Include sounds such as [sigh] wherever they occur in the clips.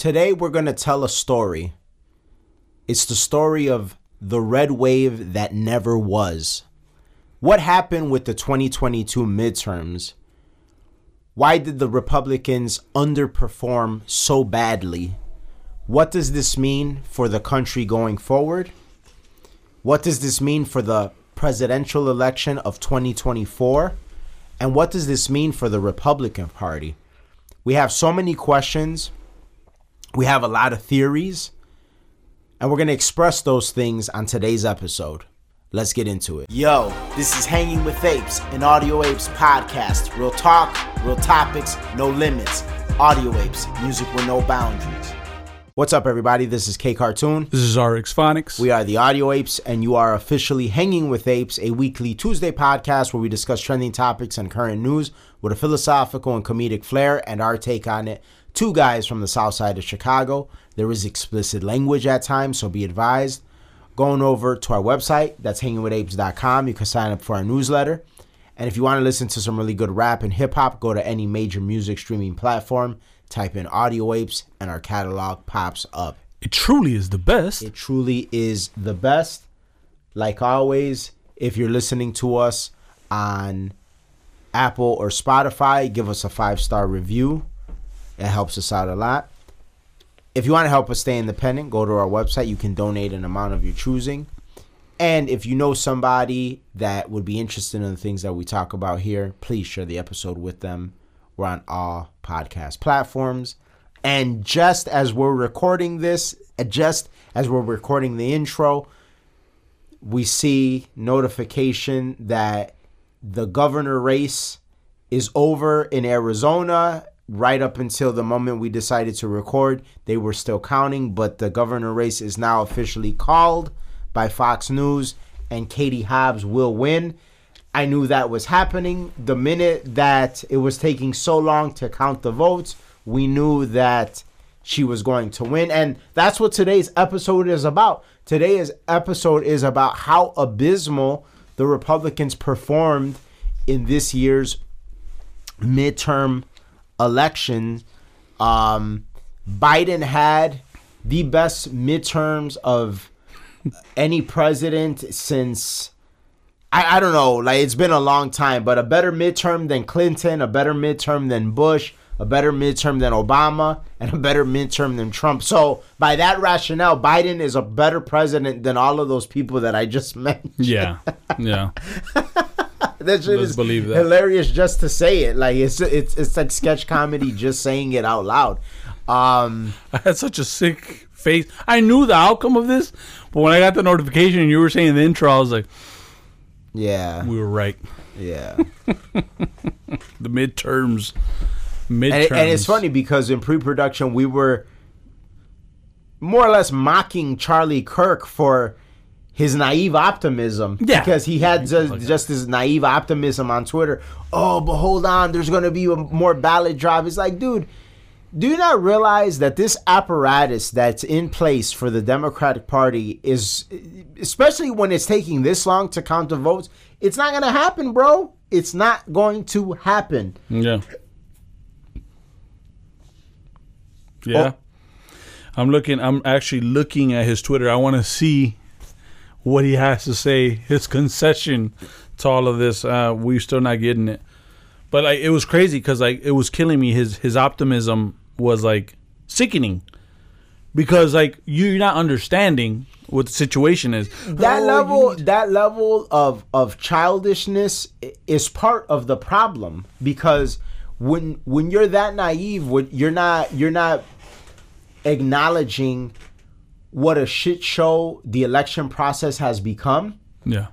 Today we're going to tell a story. It's the story of the red wave that never was. What happened with the 2022 midterms? Why did the Republicans underperform so badly? What does this mean for the country going forward? What does this mean for the presidential election of 2024? And what does this mean for the Republican Party? We have so many questions. We have a lot of theories. And we're going to express those things on today's episode. Let's get into it. Yo, this is Hanging with Apes, an Audio Apes podcast. Real talk, real topics, no limits. Audio Apes, music with no boundaries. What's up, everybody? This is K Cartoon. This is RX Phonics. We are the Audio Apes, and you are officially Hanging with Apes, a weekly Tuesday podcast where we discuss trending topics and current news with a philosophical and comedic flair and our take on it. Two guys from the south side of Chicago. There is explicit language at times, so be advised. Going over to our website, that's hangingwithapes.com. You can sign up for our newsletter. And if you want to listen to some really good rap and hip hop, go to any major music streaming platform, type in Audio Apes, and our catalog pops up. it truly is the best. It truly is the best. Like always, if you're listening to us on Apple or Spotify, give us a five star review. It helps us out a lot. If you want to help us stay independent, go to our website. You can donate an amount of your choosing. And if you know somebody that would be interested in the things that we talk about here, please share the episode with them. We're on all podcast platforms. And just as we're recording this, uh, just as we're recording the intro, we see notification that the governor race is over in Arizona. Right up until the moment we decided to record, they were still counting, but the governor race is now officially called by Fox News, and Katie Hobbs will win. I knew that was happening. The minute that it was taking so long to count the votes, we knew that she was going to win. And that's what today's episode is about. Today's episode is about how abysmal the Republicans performed in this year's midterm election. Um, Biden had the best midterms of any president since I, I don't know, like it's been a long time, but a better midterm than Clinton, a better midterm than Bush, a better midterm than Obama, and a better midterm than Trump. So by that rationale, Biden is a better president than all of those people that I just [laughs] mentioned. yeah, yeah. [laughs] that shit Let's is believe that. hilarious just to say it. Like it's it's it's like sketch comedy just saying it out loud. Um [laughs] I had such a sick face. I knew the outcome of this, but when I got the notification and you were saying the intro, I was like, yeah. we were right. Yeah. [laughs] The midterms, midterms. and, and it's funny because in pre-production we were more or less mocking Charlie Kirk for his naive optimism Yeah. because he had just, Like just this naive optimism on Twitter. Oh, but hold on, there's going to be a more ballot drop. It's like, dude, do you not realize that this apparatus that's in place for the Democratic Party is, especially when it's taking this long to count the votes, it's not going to happen, bro. It's not going to happen. Yeah. Yeah. Oh. I'm looking I'm actually looking at his Twitter. I want to see what he has to say, his concession to all of this. Uh we're still not getting it. But like it was crazy cuz like it was killing me his his optimism was like sickening. Because like you're not understanding what the situation is. that Oh, level you- that level of of childishness is part of the problem because when when you're that naive when you're not you're not acknowledging what a shit show the election process has become. Yeah.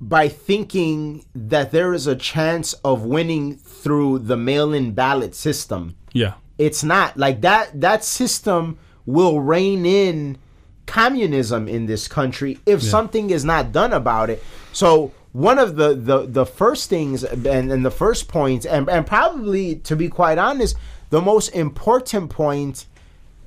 by thinking that there is a chance of winning through the mail-in ballot system. Yeah. it's not. Like that that system will rein in communism in this country if something is not done about it. So one of the the, the first things and, and the first point and, and probably to be quite honest the most important point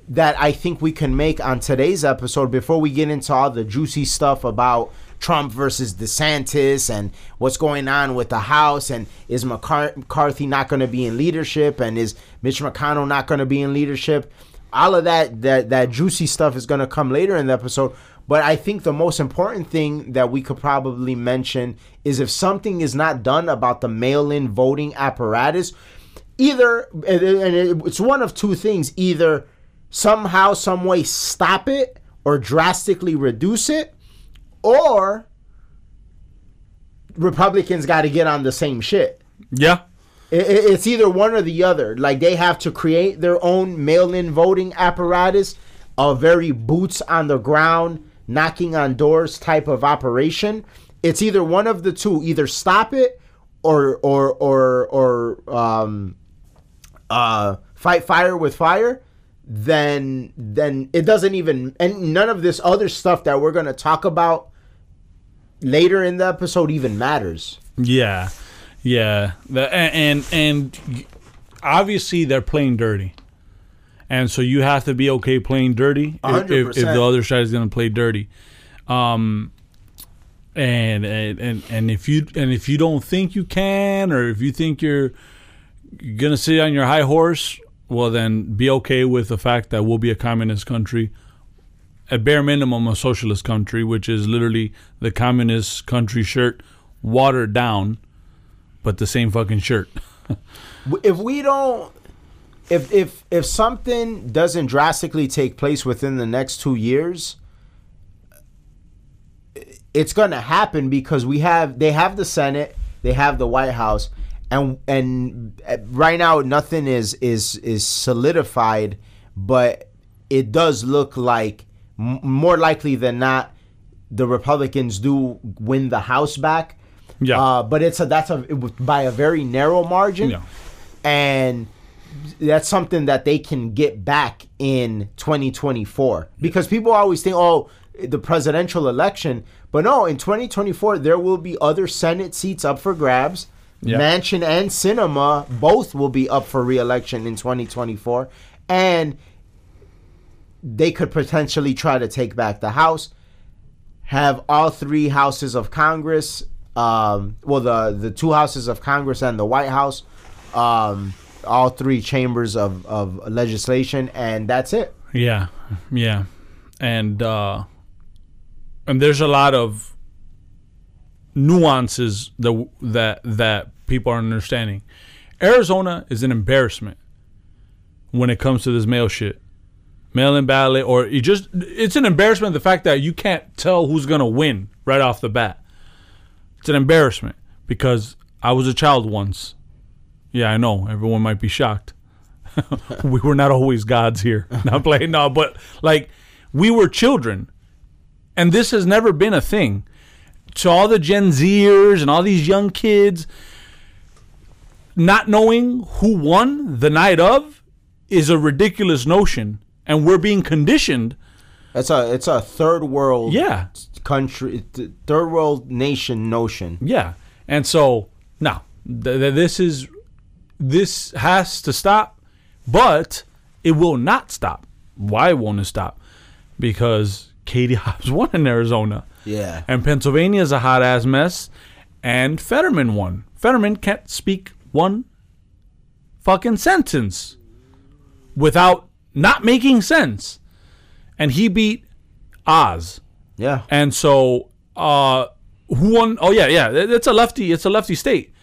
that I think we can make on today's episode before we get into all the juicy stuff about Trump versus DeSantis and what's going on with the House and is McCarthy not going to be in leadership and is Mitch McConnell not going to be in leadership? All of that that that juicy stuff is going to come later in the episode. But I think the most important thing that we could probably mention is if something is not done about the mail-in voting apparatus, either and it's one of two things: either somehow, some way, stop it or drastically reduce it, or Republicans got to get on the same shit. Yeah. It, it- it's either one or the other. Like they have to create their own mail-in voting apparatus, a very boots on the ground, knocking on doors type of operation. It's either one of the two. Either stop it or or or or um, uh, fight fire with fire. Then then it doesn't even and none of this other stuff that we're gonna talk about later in the episode even matters. Yeah, yeah. The, and, and and obviously they're playing dirty, and so you have to be okay playing dirty if, if, if the other side is going to play dirty. Um, and, and and and if you and if you don't think you can, or if you think you're gonna sit on your high horse, well then be okay with the fact that we'll be a communist country at bare minimum a socialist country, which is literally the communist country shirt watered down, but the same fucking shirt. [laughs] if we don't if if if something doesn't drastically take place within the next 2 years it's going to happen because we have they have the Senate, they have the White House and and uh, right now nothing is is is solidified but it does look like m- more likely than not the Republicans do win the House back. Yeah. Uh, but it's a that's a it by a very narrow margin Yeah. and that's something that they can get back in 2024 because people always think oh the presidential election but no in 2024 there will be other senate seats up for grabs Yeah. Manchin and Sinema both will be up for re-election in 2024 and they could potentially try to take back the house have all three houses of Congress, um, well, the the two houses of Congress and the White House, um, all three chambers of, of legislation, and that's it. Yeah, yeah, and uh, and there's a lot of nuances that that that people aren't understanding. Arizona is an embarrassment when it comes to this mail shit, mail-in ballot, or you just it's an embarrassment the fact that you can't tell who's gonna win right off the bat. It's an embarrassment because I was a child once. Yeah, I know everyone might be shocked [laughs] we were not always gods here. [laughs] Not playing no, but like we were children, and this has never been a thing. To all the Gen Zers and all these young kids, not knowing who won the night of is a ridiculous notion, and we're being conditioned. It's a it's a third world Yeah, country, third world nation notion. yeah, and so now th- th- this is this has to stop, but it will not stop. Why won't it stop? Because Katie [laughs] Hobbs won in Arizona. Yeah, And Pennsylvania is a hot ass mess. And Fetterman won. Fetterman can't speak one fucking sentence without not making sense. And he beat Oz. yeah. And so uh who won oh yeah, yeah. It's a lefty, it's a lefty state.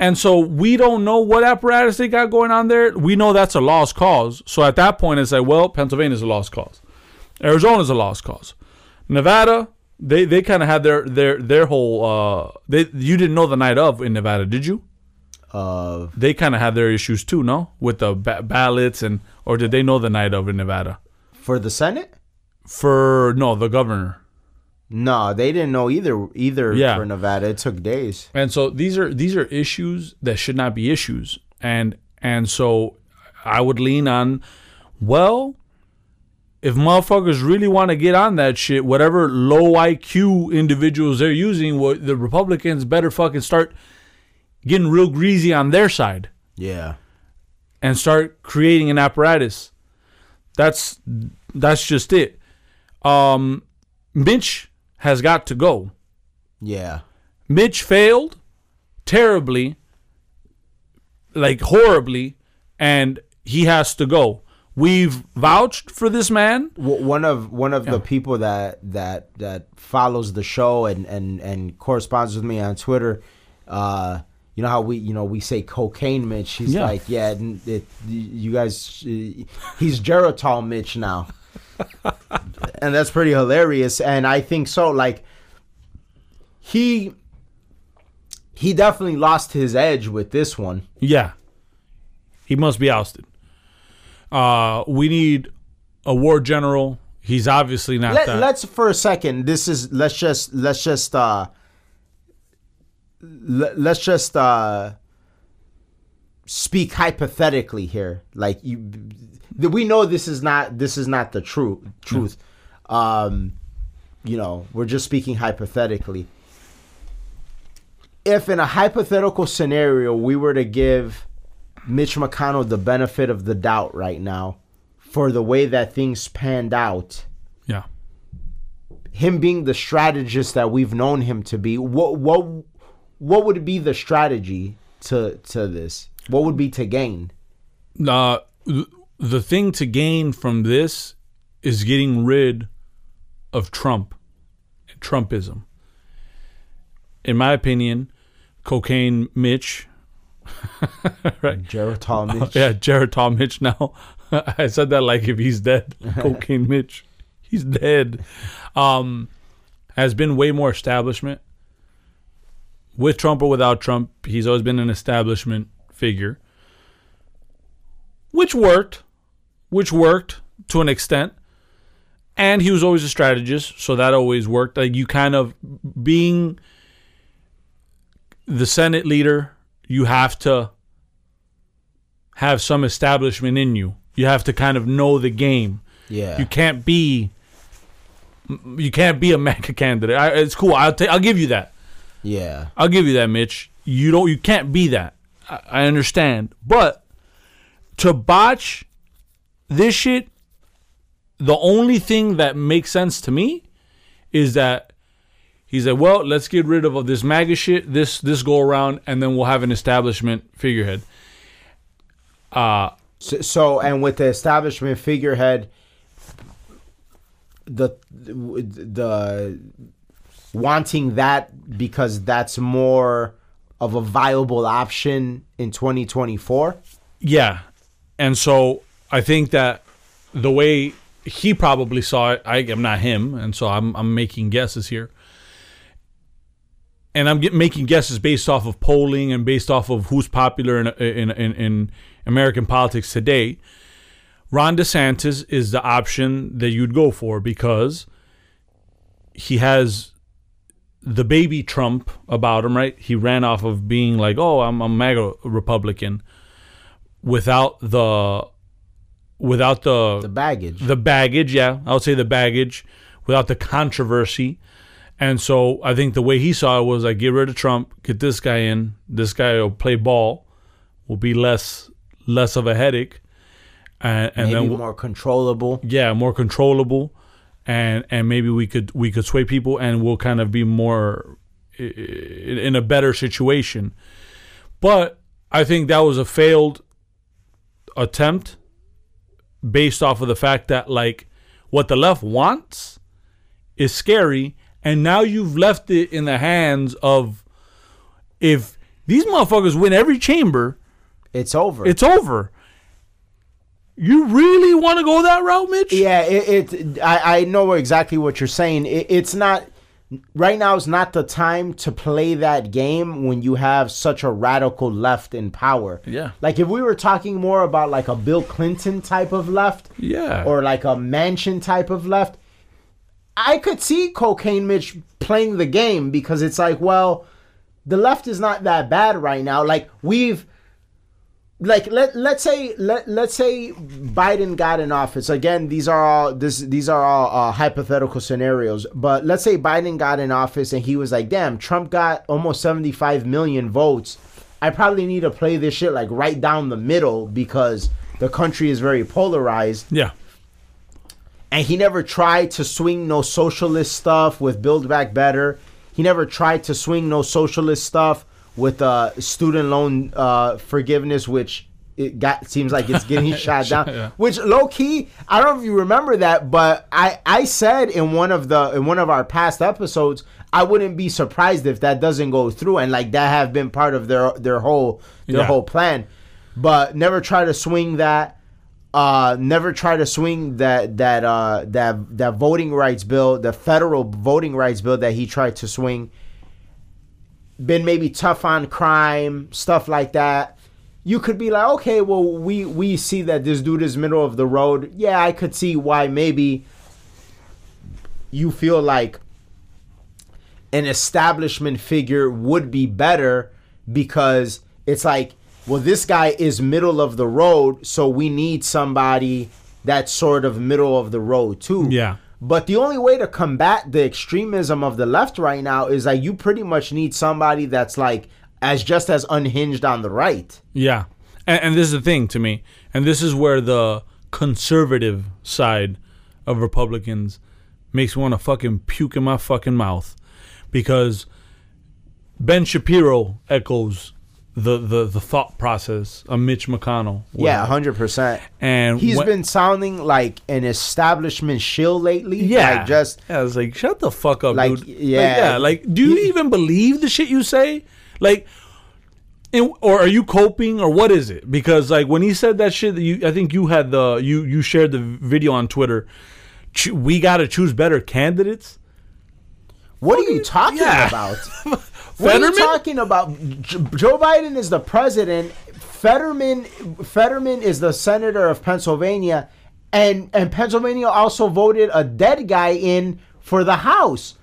And so we don't know what apparatus they got going on there. We know that's a lost cause. So at that point it's like, well, Pennsylvania's a lost cause. Arizona's a lost cause. Nevada, they they kind of had their their their whole uh they you didn't know the night of in Nevada, did you? Uh, They kind of had their issues too, no? With the ba- ballots and or did they know the night of in Nevada? for the Senate, For no, the governor. no, they didn't know either. Either Yeah. for Nevada, it took days. And so these are these are issues that should not be issues. And and so I would lean on well, if motherfuckers really want to get on that shit, whatever low IQ individuals they're using, what the Republicans better fucking start getting real greasy on their side Yeah, and start creating an apparatus. That's that's just it. Um, Mitch has got to go. Yeah. Mitch failed terribly, like horribly, and he has to go. We've vouched for this man. One of one of the people that that that follows the show and and and corresponds with me on Twitter. Uh, you know how we you know we say cocaine Mitch. He's Yeah. like, yeah, n- it, you guys. He's Geritol Mitch now, [laughs] and that's pretty hilarious. And I think so. Like he he definitely lost his edge with this one. Yeah. He must be ousted. Uh, we need a war general. He's obviously not Let, that. let's for a second. This is let's just let's just uh let, let's just uh speak hypothetically here. Like you, we know this is not this is not the true truth. Um, you know, we're just speaking hypothetically. If in a hypothetical scenario we were to give Mitch McConnell the benefit of the doubt right now for the way that things panned out yeah. him being the strategist that we've known him to be, what what what would be the strategy to to this? What would be to gain? Uh, th- the thing to gain from this is getting rid of Trump, Trumpism. In my opinion, cocaine Mitch. [laughs] right. Geritol [laughs] Mitch. Yeah, Geritol Mitch now. [laughs] I said that like if he's dead. Cocaine Mitch. He's dead. Um has been way more establishment. With Trump or without Trump, he's always been an establishment figure. Which worked. Which worked to an extent. And he was always a strategist, so that always worked. Like you kind of being the Senate leader, you have to have some establishment in you. You have to kind of know the game. Yeah. You can't be you can't be a MAGA [laughs] candidate. I, it's cool. I'll ta- I'll give you that. yeah. I'll give you that, Mitch. You don't. You can't be that. I, I understand, but to botch this shit, the only thing that makes sense to me is that he's said, well, let's get rid of this MAGA shit, this this go around, and then we'll have an establishment figurehead. Uh So, so and with the establishment figurehead, the the wanting that because that's more of a viable option in 2024. Yeah. And so I think that the way he probably saw it, I am not him, and so I'm I'm making guesses here. And I'm get, making guesses based off of polling and based off of who's popular in in in, in American politics today. Ron DeSantis is the option that you'd go for because he has the baby Trump about him, right? He ran off of being like, "Oh, I'm a MAGA Republican," without the without the The baggage. the baggage. Yeah, I would say the baggage without the controversy. And so I think the way he saw it was like, get rid of Trump, get this guy in. This guy will play ball, will be less less of a headache, and, and maybe then we'll- more controllable. yeah, more controllable, and and maybe we could we could sway people, and we'll kind of be more in a better situation. But I think that was a failed attempt, based off of the fact that like what the left wants is scary, and now you've left it in the hands of if these motherfuckers win every chamber, It's over. it's over. You really want to go that route, Mitch? Yeah, it. it I, I know exactly what you're saying. It, it's not right now. Is not the time to play that game when you have such a radical left in power. Yeah. Like if we were talking more about like a Bill Clinton type of left, Yeah. or like a Manchin type of left, I could see Cocaine Mitch playing the game because it's like, well, the left is not that bad right now. Like we've like let let's say let let's say Biden got in office again. These are all this these are all uh, hypothetical scenarios. But let's say Biden got in office and he was like, "Damn, Trump got almost seventy five million votes. I probably need to play this shit like right down the middle because the country is very polarized." yeah. And he never tried to swing no socialist stuff with Build Back Better. He never tried to swing no socialist stuff with uh, student loan uh, forgiveness, which it got seems like it's getting [laughs] shot down. Yeah. Which low key, I don't know if you remember that, but I I said in one of the in one of our past episodes, I wouldn't be surprised if that doesn't go through, and like that have been part of their their whole their Yeah. whole plan, but never try to swing that. Uh, never try to swing that that uh that that voting rights bill, the federal voting rights bill that he tried to swing. Been maybe tough on crime, stuff like that you could be like, okay, well, we we see that this dude is middle of the road. Yeah, I could see why maybe you feel like an establishment figure would be better because it's like, well, this guy is middle of the road, so we need somebody that's sort of middle of the road too. Yeah. But the only way to combat the extremism of the left right now is that you pretty much need somebody that's like as just as unhinged on the right. Yeah, and, and this is the thing to me, and this is where the conservative side of Republicans makes me want to fucking puke in my fucking mouth, because Ben Shapiro echoes the the, the thought process of Mitch McConnell. Yeah, hundred percent. and He's when- been sounding like an establishment shill lately. yeah, like just yeah. I was like, shut the fuck up, Like, dude. Like, yeah. yeah. Like, do you He- even believe the shit you say? Like, in, or are you coping, or what is it? Because like when he said that shit, that you I think you had the you you shared the video on Twitter. Ch- we got to choose better candidates. what are you talking Yeah. about? [laughs] What are you Fetterman? talking about? Joe Biden is the president. Fetterman Fetterman is the senator of Pennsylvania, and and Pennsylvania also voted a dead guy in for the House.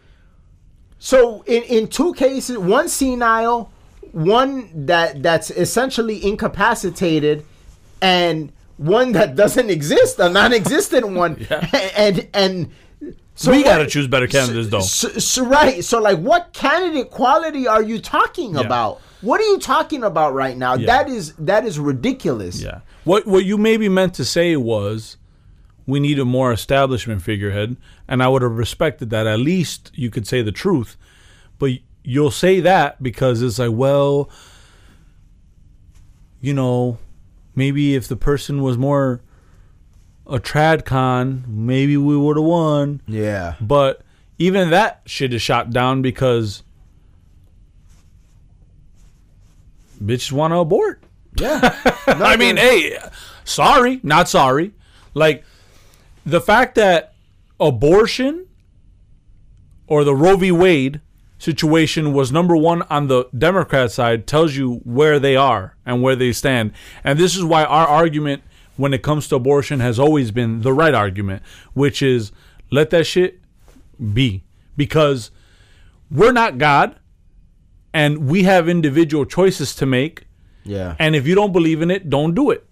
So in in two cases, one senile, one that that's essentially incapacitated, and one that doesn't exist, a non-existent one, [laughs] and and. So we got to choose better candidates, though. so, so right. So like what candidate quality are you talking Yeah. about? What are you talking about right now? Yeah. That is that is ridiculous. Yeah. What what you maybe meant to say was we need a more establishment figurehead, and I would have respected that. At least you could say the truth. But you'll say that because it's like, well, you know, maybe if the person was more a trad con, maybe we would have won. Yeah. But even that shit is shot down because bitches want to abort. Yeah. [laughs] I mean, hey, sorry, not sorry. Like the fact that abortion or the Roe v. Wade situation was number one on the Democrat side tells you where they are and where they stand. And this is why our argument when it comes to abortion has always been the right argument, which is let that shit be. Because we're not God and we have individual choices to make. yeah. And if you don't believe in it, don't do it.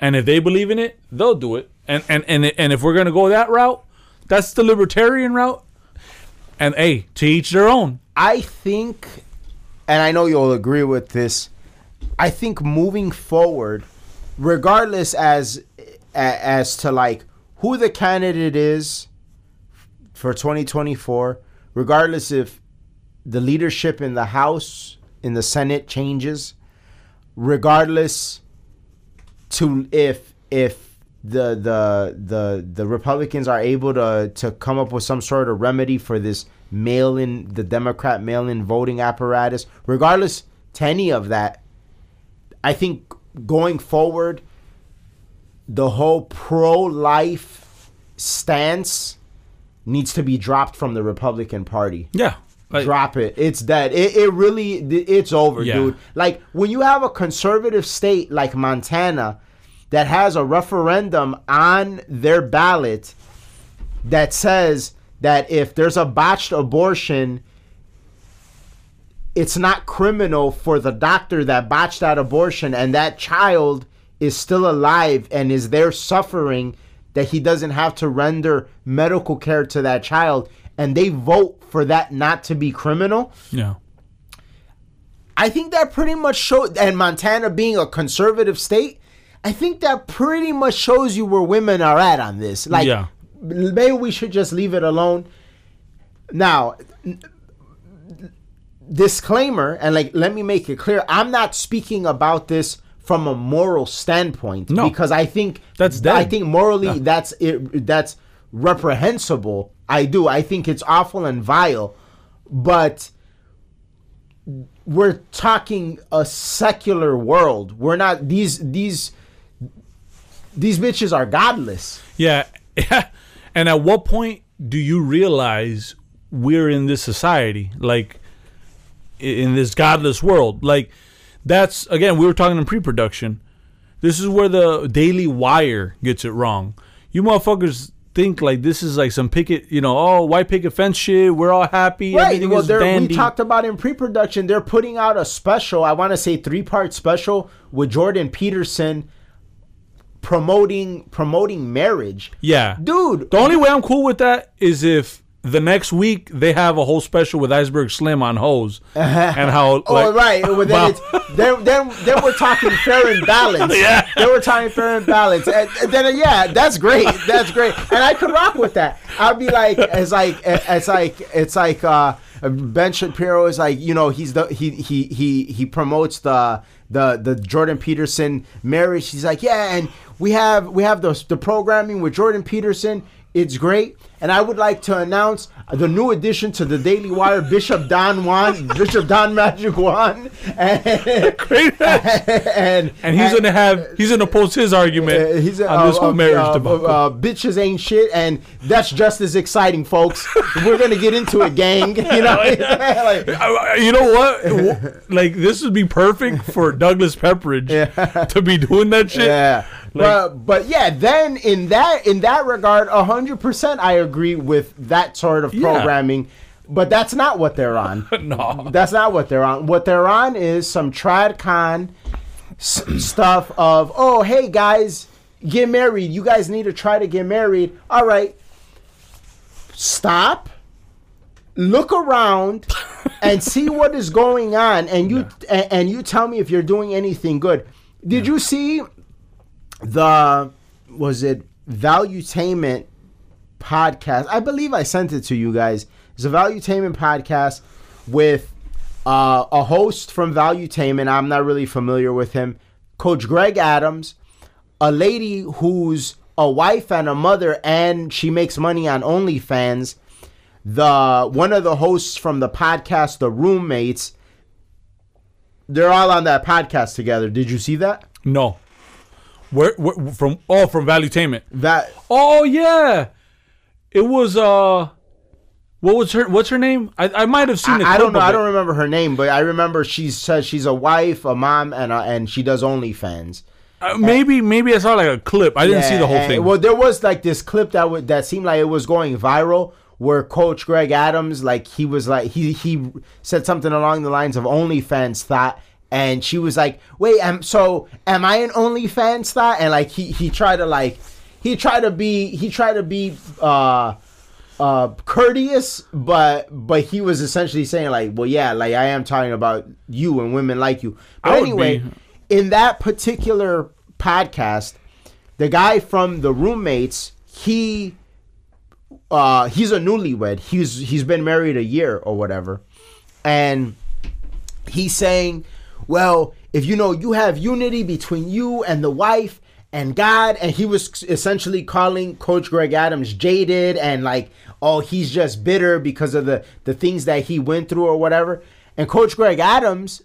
And if they believe in it, they'll do it. And and and and if we're gonna go that route, that's the libertarian route. And hey, to each their own. I think, and I know you'll agree with this. I think moving forward, regardless as as to like who the candidate is for 2024, regardless if the leadership in the House in the Senate changes, regardless to if if the the the the Republicans are able to to come up with some sort of remedy for this mail in the Democrat mail in voting apparatus, regardless to any of that, I think going forward, the whole pro life stance needs to be dropped from the Republican Party Yeah. Like, drop it. It's dead. It, it really, it's over, Yeah. dude. Like when you have a conservative state like Montana that has a referendum on their ballot that says that if there's a botched abortion, it's not criminal for the doctor that botched that abortion and that child is still alive and is there suffering that he doesn't have to render medical care to that child and they vote for that not to be criminal yeah. i think that pretty much shows and montana being a conservative state i think that pretty much shows you where women are at on this like Yeah. maybe we should just leave it alone. Now, disclaimer, and like, let me make it clear: I'm not speaking about this from a moral standpoint No. because I think That's dead. I think morally that's it, that's reprehensible. I do. I think it's awful and vile, but we're talking a secular world. We're not these these these bitches are godless. Yeah. [laughs] and at what point do you realize we're in this society? Like in this godless world? Like that's again, we were talking in pre-production. This is where the Daily Wire gets it wrong. You motherfuckers think like this is like some picket, you know, oh, white picket fence shit. We're all happy. Right. Well, we talked about in pre-production. They're putting out a special. I want to say three-part special with Jordan Peterson promoting promoting marriage. yeah, Dude, The only way I'm cool with that is if the next week they have a whole special with Iceberg Slim on hose and how. Oh like, right, well, then, it's, then then then we're talking fair and balance. [laughs] Yeah. then we're talking fair and balance, And, and then yeah, that's great. That's great, and I could rock with that. I'd be like, it's like it's like it's like uh, Ben Shapiro is like you know he's the he he he he promotes the the the Jordan Peterson marriage. He's like yeah, and we have we have the the programming with Jordan Peterson. It's great. And I would like to announce the new addition to the Daily Wire, Bishop Don Juan, [laughs] Bishop Don Magic Juan. And, Great. and, And he's gonna have he's gonna post his argument uh, he's a, on this uh, whole uh, marriage uh, debacle. uh, bitches ain't shit, and that's just as exciting, folks. We're gonna get into a gang. You know, like, Uh, you know what? Like this would be perfect for Douglas Pepperidge [laughs] to be doing that shit. yeah. but but yeah, then in that in that regard, hundred percent, I agree with that sort of Yeah. programming. But that's not what they're on. [laughs] No. That's not what they're on. What they're on is some tradcon s- stuff of, oh, hey guys, get married. You guys need to try to get married. All right, stop, look around, [laughs] and see what is going on, and you and, and you tell me if you're doing anything good. Did you see the was it Valuetainment podcast? I believe I sent it to you guys. It's a Valuetainment podcast with uh, a host from Valuetainment. I'm not really familiar with him. Coach Greg Adams, a lady who's a wife and a mother, and she makes money on OnlyFans. The one of the hosts from the podcast, the roommates, they're all on that podcast together. Did you see that? No. Where, where from? Oh, from Valuetainment. That Oh yeah, it was uh, what was her? What's her name? I, I might have seen. I, I don't know. I don't remember her name, but I remember she says she's a wife, a mom, and a, and she does OnlyFans. Uh, maybe maybe I saw like a clip. I didn't see the whole Yeah, thing. Well, there was like this clip that would that seemed like it was going viral, where Coach Greg Adams, like he was like he he said something along the lines of OnlyFans thought, and she was like, "Wait, am so am I an OnlyFans thought?" And like he he tried to like he tried to be he tried to be uh uh courteous but but he was essentially saying like well yeah like i am talking about you and women like you. But I anyway in that particular podcast the guy from the roommates he uh he's a newlywed. He's he's been married a year or whatever. And he's saying well if you know you have unity between you and the wife and god and he was essentially calling coach greg adams jaded and like oh he's just bitter because of the the things that he went through or whatever and coach greg adams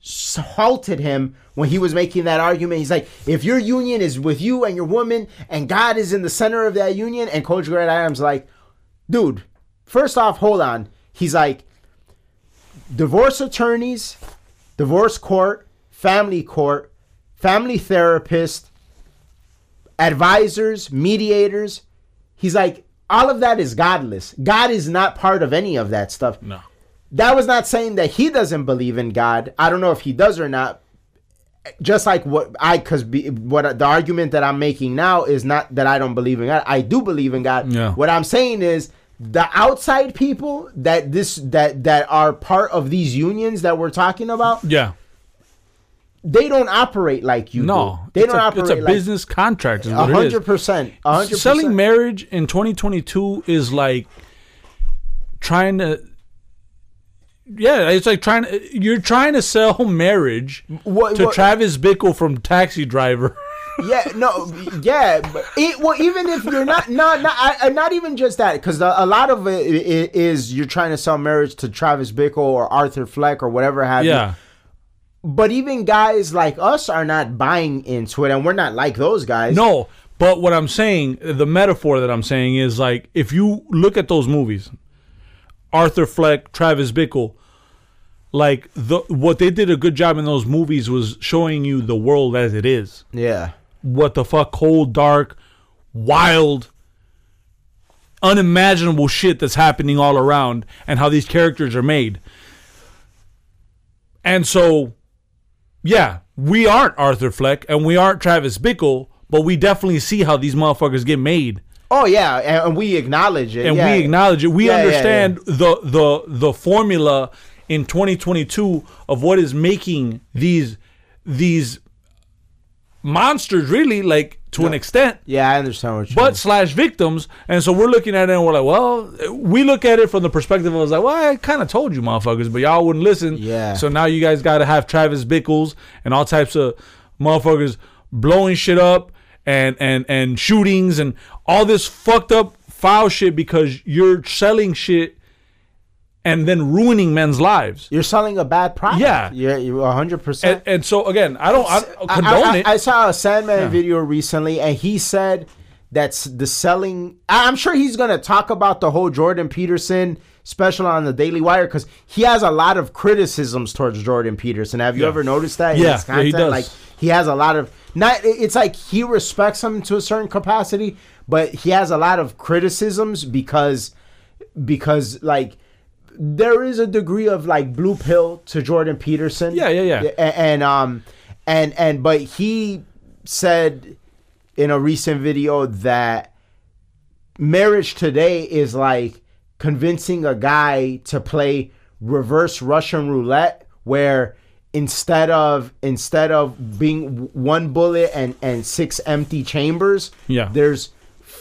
halted him when he was making that argument. He's like, if your union is with you and your woman, and God is in the center of that union, and Coach Greg Adams like, dude, first off, hold on. He's like, divorce attorneys, divorce court, family court, family therapist, advisors, mediators. He's like, all of that is godless. God is not part of any of that stuff no. that was not saying that he doesn't believe in God. I don't know if he does or not. Just like what I, because what the argument that I'm making now is not that I don't believe in God. I do believe in God. Yeah. What I'm saying is the outside people that this that that are part of these unions that we're talking about. Yeah. They don't operate like you No, do. They don't a, operate It's a like business contract. Is a what it is. hundred percent. a hundred Selling marriage in 2022 is like trying to. Yeah, it's like trying. To, you're trying to sell [laughs] marriage What- to what- Travis Bickle from Taxi Driver. [laughs] yeah, no, yeah. But it, well, even if you're not, not, not, I, not even just that, because a lot of it is you're trying to sell marriage to Travis Bickle or Arthur Fleck or whatever have you. But even guys like us are not buying into it, and we're not like those guys. no. But what I'm saying, the metaphor that I'm saying is like if you look at those movies, Arthur Fleck, Travis Bickle, like the what they did a good job in those movies was showing you the world as it is. Yeah. what the fuck cold, dark, wild, unimaginable shit that's happening all around and how these characters are made. And so, yeah, we aren't Arthur Fleck and we aren't Travis Bickle, but we definitely see how these motherfuckers get made. Oh yeah, and, we acknowledge it. And yeah. we acknowledge it. We Yeah, yeah, understand the the the formula in 2022 of what is making these these monsters really like to an extent Yeah, I understand what you but mean. slash victims. And so we're looking at it and we're like, well, we look at it from the perspective of like, well, I kind of told you, motherfuckers, but y'all wouldn't listen. Yeah. So now you guys got to have Travis Bickles and all types of motherfuckers blowing shit up and and and shootings and all this fucked up foul shit because you're selling shit and then ruining men's lives. You're selling a bad product. Yeah. yeah, you're hundred percent. And, so again, I don't, I don't I, condone I- it. I saw a Sandman Yeah. video recently, and he said that's the selling. I'm sure he's gonna talk about the whole Jordan Peterson special on the Daily Wire because he has a lot of criticisms towards Jordan Peterson. Have you Yeah. ever noticed that? in Yeah, yeah, he does. Like he has a lot of not. It's like he respects him to a certain capacity, but he has a lot of criticisms because because like there is a degree of like blue pill to Jordan Peterson. Yeah, yeah, yeah. A- And, um and and but he said in a recent video that marriage today is like convincing a guy to play reverse Russian roulette where instead of instead of being one bullet and and six empty chambers Yeah. there's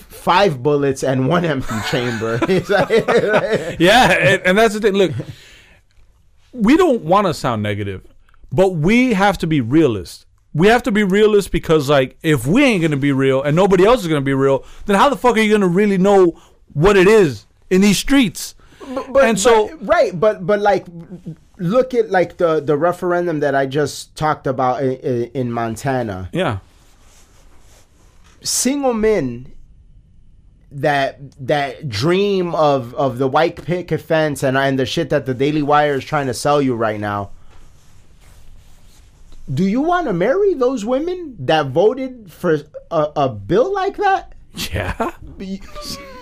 five bullets and one [laughs] empty chamber [laughs] [laughs] yeah, and, and that's the thing. Look, we don't want to sound negative, but we have to be realist. We have to be realist because, like, if we ain't gonna be real and nobody else is gonna be real, then how the fuck are you gonna really know what it is in these streets? but, and so, but- right but but like look at like the the referendum that i just talked about in, in montana yeah, single men that that dream of of the white picket fence and and the shit that the daily wire is trying to sell you right now do you want to marry those women that voted for a, a bill like that yeah, you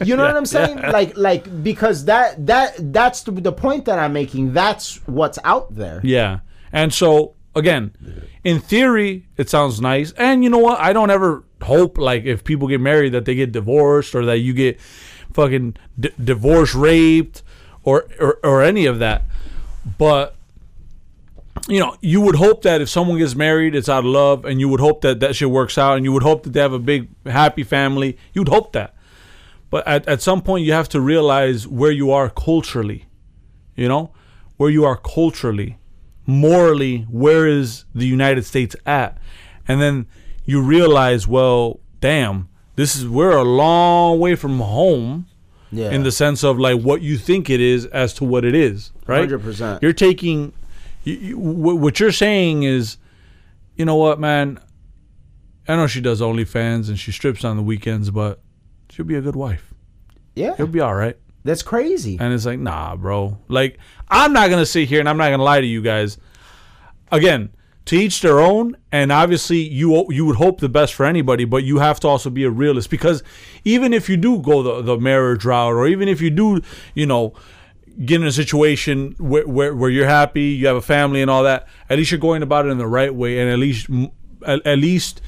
you know what I'm saying? Like, like because that that that's the, the point that I'm making. That's what's out there. yeah. And so, again, in theory, it sounds nice. And you know what? I don't ever hope like if people get married that they get divorced or that you get fucking d- divorce raped or, or or any of that. But you know, you would hope that if someone gets married, it's out of love, and you would hope that that shit works out, and you would hope that they have a big, happy family. You'd hope that. But at, at some point, you have to realize where you are culturally, you know, where you are culturally, morally, where is the United States at? And then you realize, well, damn, this is, we're a long way from home Yeah. in the sense of like what you think it is as to what it is, right? 100%. You're taking you, you, what you're saying is, you know what, man? I know she does OnlyFans and she strips on the weekends, but she'll be a good wife. yeah, She'll be all right. that's crazy. And it's like, nah, bro. Like, I'm not gonna sit here and I'm not gonna lie to you guys. Again, to each their own, and obviously you you would hope the best for anybody, but you have to also be a realist because even if you do go the, the marriage route, or even if you do, you know, get in a situation where, where where you're happy, you have a family and all that, at least you're going about it in the right way, and at least at, at least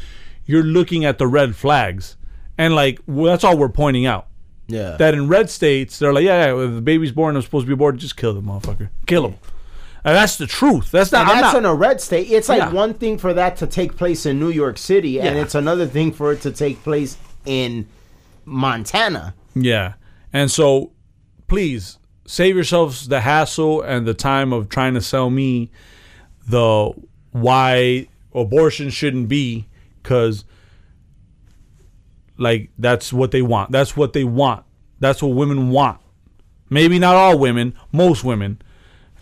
you're looking at the red flags, and like well, that's all we're pointing out Yeah, that in red states they're like, yeah, yeah, if the baby's born, I'm supposed to be born. Just kill the motherfucker, kill him. And that's the truth. That's not. And that's not in a red state. It's like Yeah. one thing for that to take place in New York City, and it's another thing for it to take place in Montana. Yeah. And so please save yourselves the hassle and the time of trying to sell me the why abortion shouldn't be cuz like that's what they want. That's what they want. That's what women want. Maybe not all women, most women.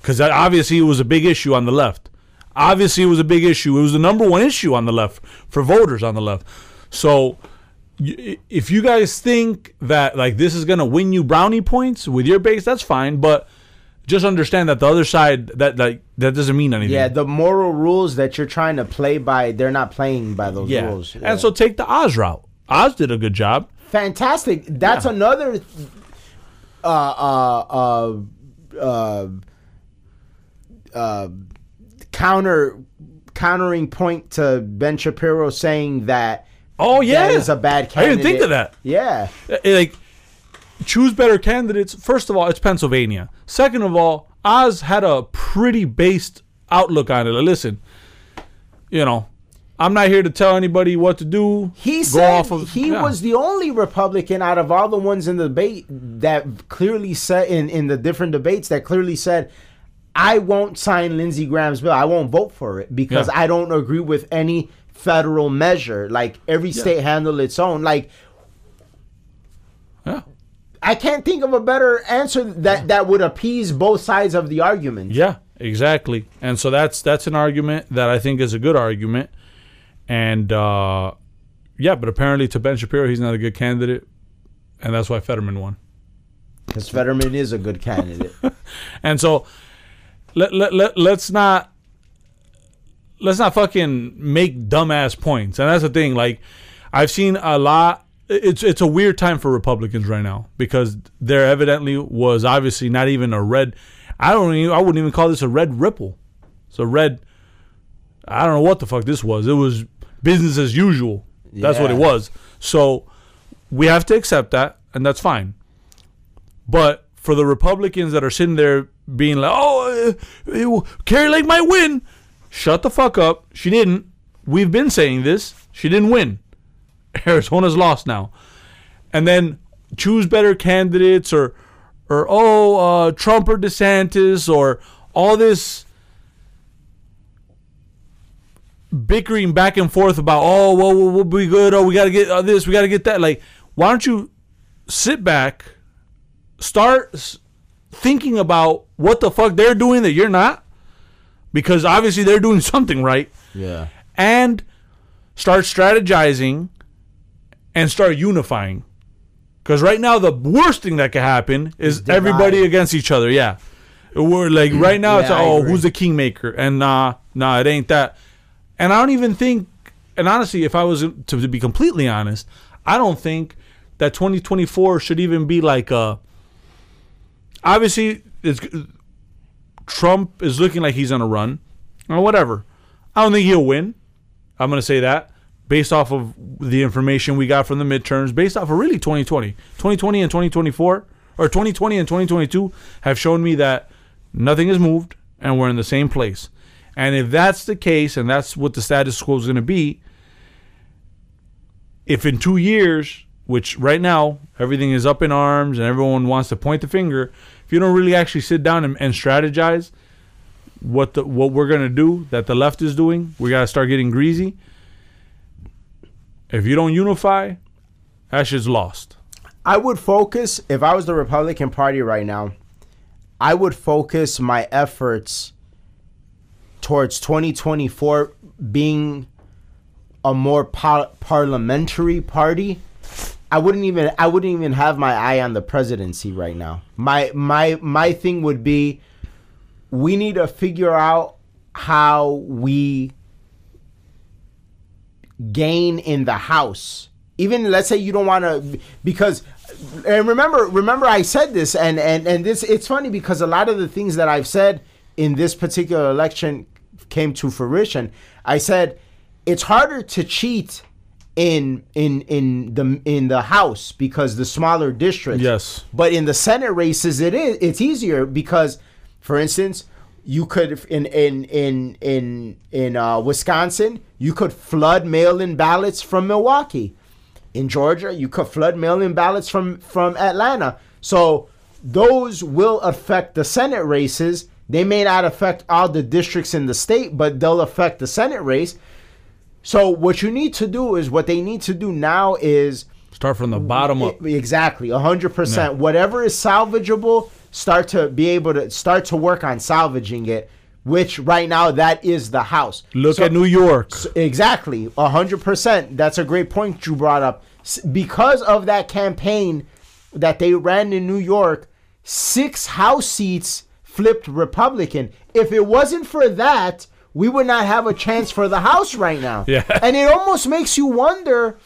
Cuz obviously it was a big issue on the left. Obviously it was a big issue. It was the number one issue on the left for voters on the left. So if you guys think that like this is gonna win you brownie points with your base, that's fine. But just understand that the other side that like that doesn't mean anything. Yeah, the moral rules that you're trying to play by, they're not playing by those yeah. rules. And so take the Oz route. Oz did a good job. fantastic. That's Yeah. another uh uh uh uh uh counter countering point to Ben Shapiro saying that Oh yeah, that is a bad candidate. I didn't think of that. Yeah. Uh, Like choose better candidates. First of all, it's Pennsylvania. Second of all, Oz had a pretty based outlook on it. Like, listen, you know, I'm not here to tell anybody what to do. He said of- he yeah. was the only Republican out of all the ones in the debate that clearly said in, in the different debates that clearly said, I won't sign Lindsey Graham's bill. I won't vote for it because Yeah. I don't agree with any federal measure. Like every state handle its own. Like Yeah. I can't think of a better answer that that would appease both sides of the argument. Yeah, exactly. And so that's that's an argument that I think is a good argument. And uh, yeah, but apparently to Ben Shapiro, he's not a good candidate, and that's why Fetterman won. Because Fetterman is a good candidate. [laughs] And so let let, let let's not let's not fucking make dumbass points. And that's the thing. Like I've seen a lot. It's it's a weird time for Republicans right now because there evidently was obviously not even a red. I don't even. I wouldn't even call this a red ripple. It's a red. I don't know what the fuck this was. It was business as usual. That's what it was. So we have to accept that, and that's fine. But for the Republicans that are sitting there being like, "Oh, uh, uh, Kari Lake might win," shut the fuck up. She didn't. We've been saying this. She didn't win. [laughs] Arizona's lost now. And then choose better candidates, or, or oh, uh, Trump or DeSantis, or all this bickering back and forth about, oh, well, we'll, we'll be good. Oh, we got to get uh, this, we got to get that. Like, why don't you sit back, start thinking about what the fuck they're doing that you're not? Because obviously they're doing [laughs] something right. yeah. And start strategizing and start unifying. Because right now, the worst thing that could happen is Divide. everybody against each other. Yeah. We're like, mm, right now, it's, Yeah, I oh, who's the kingmaker? And nah, nah, it ain't that. And I don't even think, and honestly, if I was to, to be completely honest, I don't think that 2024 should even be like a. Obviously, it's Trump is looking like he's on a run, or whatever. I don't think he'll win. I'm going to say that based off of the information we got from the midterms, based off of really 2020. 2020 and 2024, or 2020 and 2022 have shown me that nothing has moved and we're in the same place. And if that's the case, and that's what the status quo is going to be, if in two years, which right now everything is up in arms and everyone wants to point the finger, if you don't really actually sit down and, and strategize what the what we're gonna do that the left is doing, we gotta start getting greasy. If you don't unify, that shit's lost. I would focus if I was the Republican Party right now. I would focus my efforts towards 2024 being a more par- parliamentary party. I wouldn't even I wouldn't even have my eye on the presidency right now. My my my thing would be we need to figure out how we gain in the house even let's say you don't want to because and remember remember i said this and and and this it's funny because a lot of the things that i've said in this particular election came to fruition i said it's harder to cheat in in in the in the house because the smaller districts Yes. but in the senate races it is it's easier because for instance you could in in in in in uh, Wisconsin, you could flood mail-in ballots from Milwaukee. In Georgia, you could flood mail-in ballots from from Atlanta. So those will affect the Senate races. They may not affect all the districts in the state, but they'll affect the Senate race. So what you need to do is what they need to do now is Start from the bottom up. Exactly, hundred Yeah. percent. Whatever is salvageable, start to be able to start to work on salvaging it. Which right now that is the house. Look So- at New York. Exactly, hundred percent. That's a great point you brought up. S- Because of that campaign that they ran in New York, six House seats flipped Republican. If it wasn't for that, we would not have a chance for the House right now. [laughs] Yeah. and it almost makes you wonder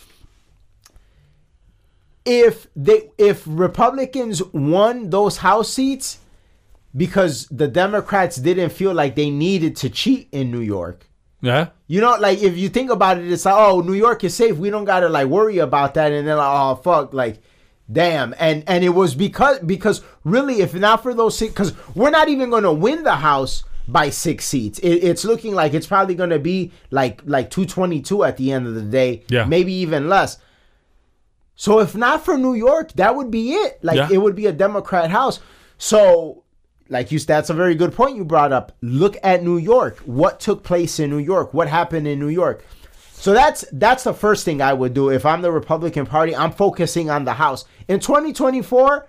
if they if Republicans won those House seats because the Democrats didn't feel like they needed to cheat in New York. Yeah. You know, like if you think about it, it's like, oh, New York is safe. We don't gotta like worry about that. And then like, oh fuck, like, damn. And and it was because because really, if not for those because we're not even gonna win the House by six seats. It, it's looking like it's probably gonna be like like two twenty two at the end of the day. Yeah. maybe even less. So if not for New York, that would be it. Like Yeah. it would be a Democrat House. So like you that's a very good point you brought up. Look at New York. What took place in New York? What happened in New York? So that's that's the first thing I would do if I'm the Republican Party. I'm focusing on the House. In 2024,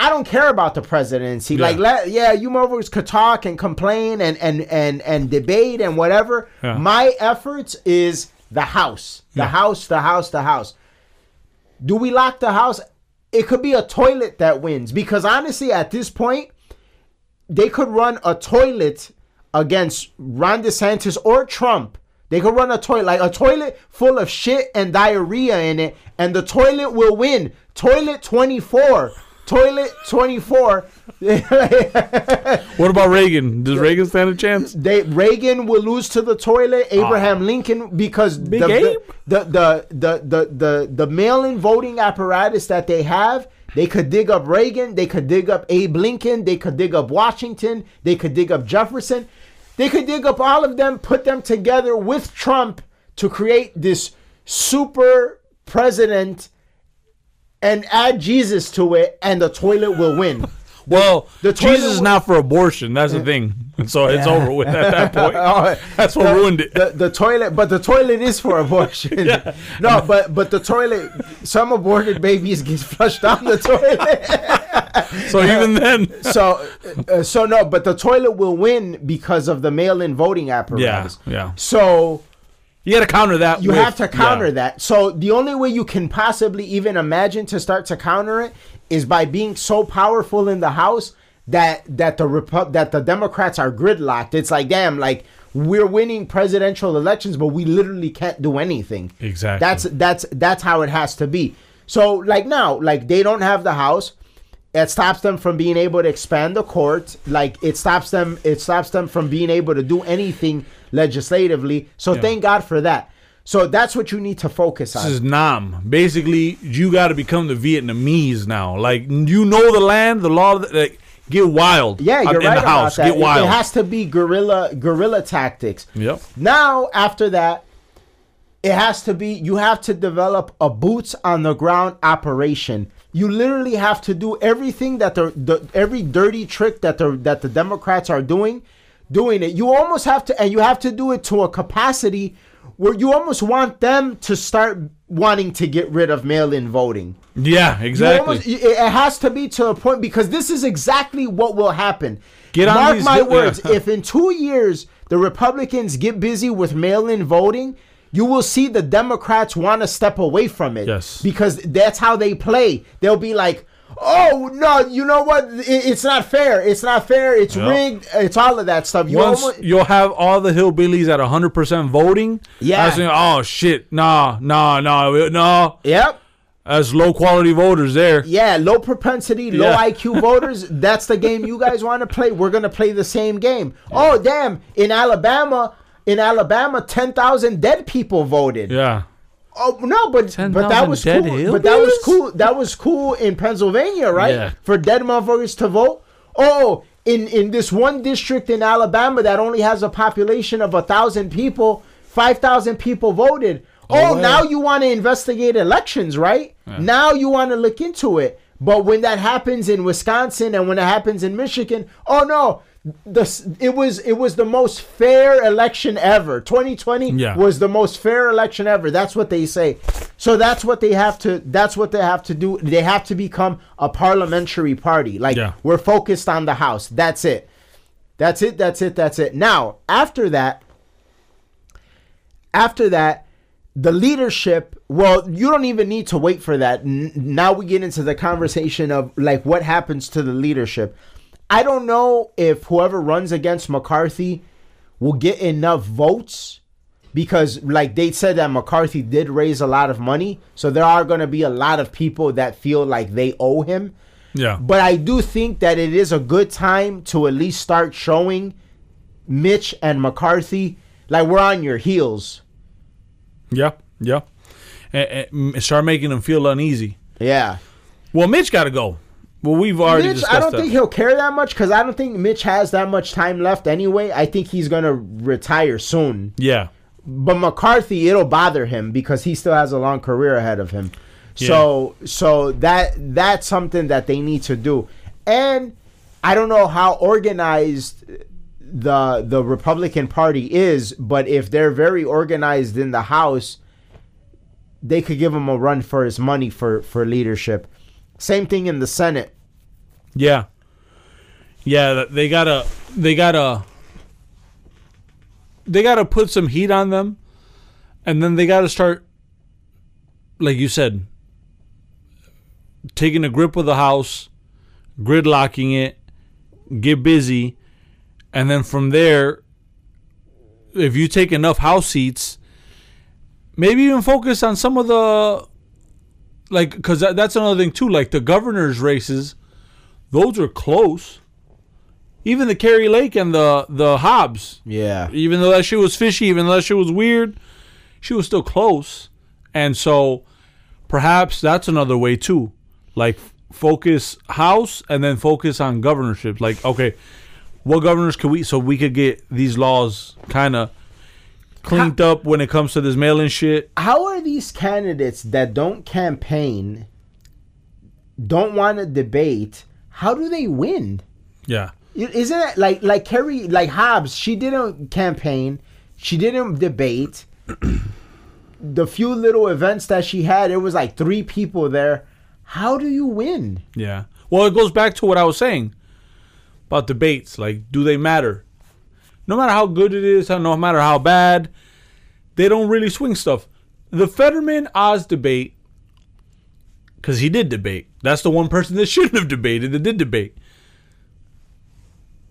I don't care about the presidency. Yeah. Like, let, yeah, you motherfuckers could talk and complain and and and and debate and whatever. Yeah. My efforts is the House, the Yeah. House, the House, the House. Do we lock the House? It could be a toilet that wins because honestly, at this point, they could run a toilet against Ron DeSantis or Trump. They could run a toilet like a toilet full of shit and diarrhea in it, and the toilet will win. Toilet twenty four. Toilet twenty four. What about Reagan? Does Reagan stand a chance? they Reagan will lose to the toilet. Ah. Abraham Lincoln because the, the, the the the the the mail-in voting apparatus that they have. They could dig up Reagan. They could dig up Abe Lincoln. They could dig up Washington. They could dig up Jefferson. They could dig up all of them, put them together with Trump to create this super president and add Jesus to it, and the toilet will win. [laughs] Well, the Jesus is not for abortion. That's the thing. So it's over with at that [laughs] point. That's what the, ruined it. The, the toilet, but the toilet is for [laughs] abortion. No, but but the toilet, some aborted babies get flushed down the toilet. So even then, so uh, so no, but the toilet will win because of the mail-in voting apparatus. yeah, apparatus. yeah. So You got to counter that. you with- have to counter yeah. that. So the only way you can possibly even imagine to start to counter it is by being so powerful in the House that that the Repu- that the Democrats are gridlocked. It's like damn, like we're winning presidential elections, but we literally can't do anything. Exactly. That's that's that's how it has to be. So like now, like they don't have the House. It stops them from being able to expand the court. Like it stops them. It stops them from being able to do anything legislatively. So Yeah. thank God for that. So that's what you need to focus on. This is Nam. Basically, you got to become the Vietnamese now. Like you know the land, the law. Like get wild. yeah, you're in right the house. about that. Get wild. It has to be guerrilla guerrilla tactics. Yep. Now, after that, it has to be you have to develop a boots on the ground operation. You literally have to do everything that the, the every dirty trick that the that the Democrats are doing, doing it. You almost have to and you have to do it to a capacity where you almost want them to start wanting to get rid of mail-in voting. Yeah, exactly. almost- it has to be to a point because this is exactly what will happen. Get on Mark my words. if in two years the Republicans get busy with mail-in voting, you will see the Democrats want to step away from it. Yes. because that's how they play. They'll be like. Oh no! You know what? It's not fair. It's not fair. It's Yeah. rigged. It's all of that stuff. You Once almost, you'll have all the hillbillies at 100% voting. Yeah. Saying, oh shit, nah, nah, nah, nah. yep. That's low quality voters there. Yeah, low propensity, low Yeah. IQ [laughs] voters. That's the game you guys want to play. We're gonna play the same game. Oh damn! In Alabama, in Alabama, ten thousand dead people voted. Yeah. Oh no, but but that was cool. But that was cool. That was cool in Pennsylvania, right? Yeah. For dead motherfuckers to vote. Oh, in in this one district in Alabama that only has a population of a thousand people, five thousand people voted. Oh, wow. now you want to investigate elections, right? Now you want to look into it. But when that happens in Wisconsin and when it happens in Michigan, oh no, the it was it was the most fair election ever. 2020 Yeah. was the most fair election ever. That's what they say. So that's what they have to that's what they have to do. They have to become a parliamentary party. Like Yeah. we're focused on the house. That's it. That's it. That's it. That's it. Now, after that after that the leadership well you don't even need to wait for that N- now we get into the conversation of like what happens to the leadership i don't know if whoever runs against mccarthy will get enough votes because like they said that mccarthy did raise a lot of money so there are going to be a lot of people that feel like they owe him Yeah. but I do think that it is a good time to at least start showing Mitch and McCarthy like we're on your heels. Yeah. Yeah. And, and start making them feel uneasy. Yeah. Well, Mitch got to go. Well, we've already Mitch, discussed I don't that. think he'll care that much because I don't think Mitch has that much time left anyway. I think he's gonna retire soon. yeah. But McCarthy, it'll bother him because he still has a long career ahead of him. So so that that's something that they need to do. And I don't know how organized the the Republican Party is, but if they're very organized in the House, they could give him a run for his money for for leadership. Same thing in the Senate. Yeah. Yeah, they gotta they gotta they gotta put some heat on them and then they gotta start like you said taking a grip of the house, gridlocking it, get busy, and then from there if you take enough house seats, maybe even focus on some of the like because that, that's another thing too like the governor's races those are close. Even the Kari Lake and the the Hobbs. Yeah. even though that shit was fishy even though that shit was weird she was still close. And so perhaps that's another way too. Like focus house and then focus on governorship like okay what governors could we so we could get these laws kind of cleaned up when it comes to this mail-in shit how are these candidates that don't campaign don't want to debate how do they win yeah isn't it like like kari like hobbs she didn't campaign she didn't debate [clears throat] the few little events that she had it was like three people there how do you win Yeah. Well, it goes back to what I was saying about debates. Like, do they matter? No matter how good it is, no matter how bad, they don't really swing stuff. The Fetterman Oz debate, because he did debate. That's the one person that [laughs] shouldn't have debated that did debate.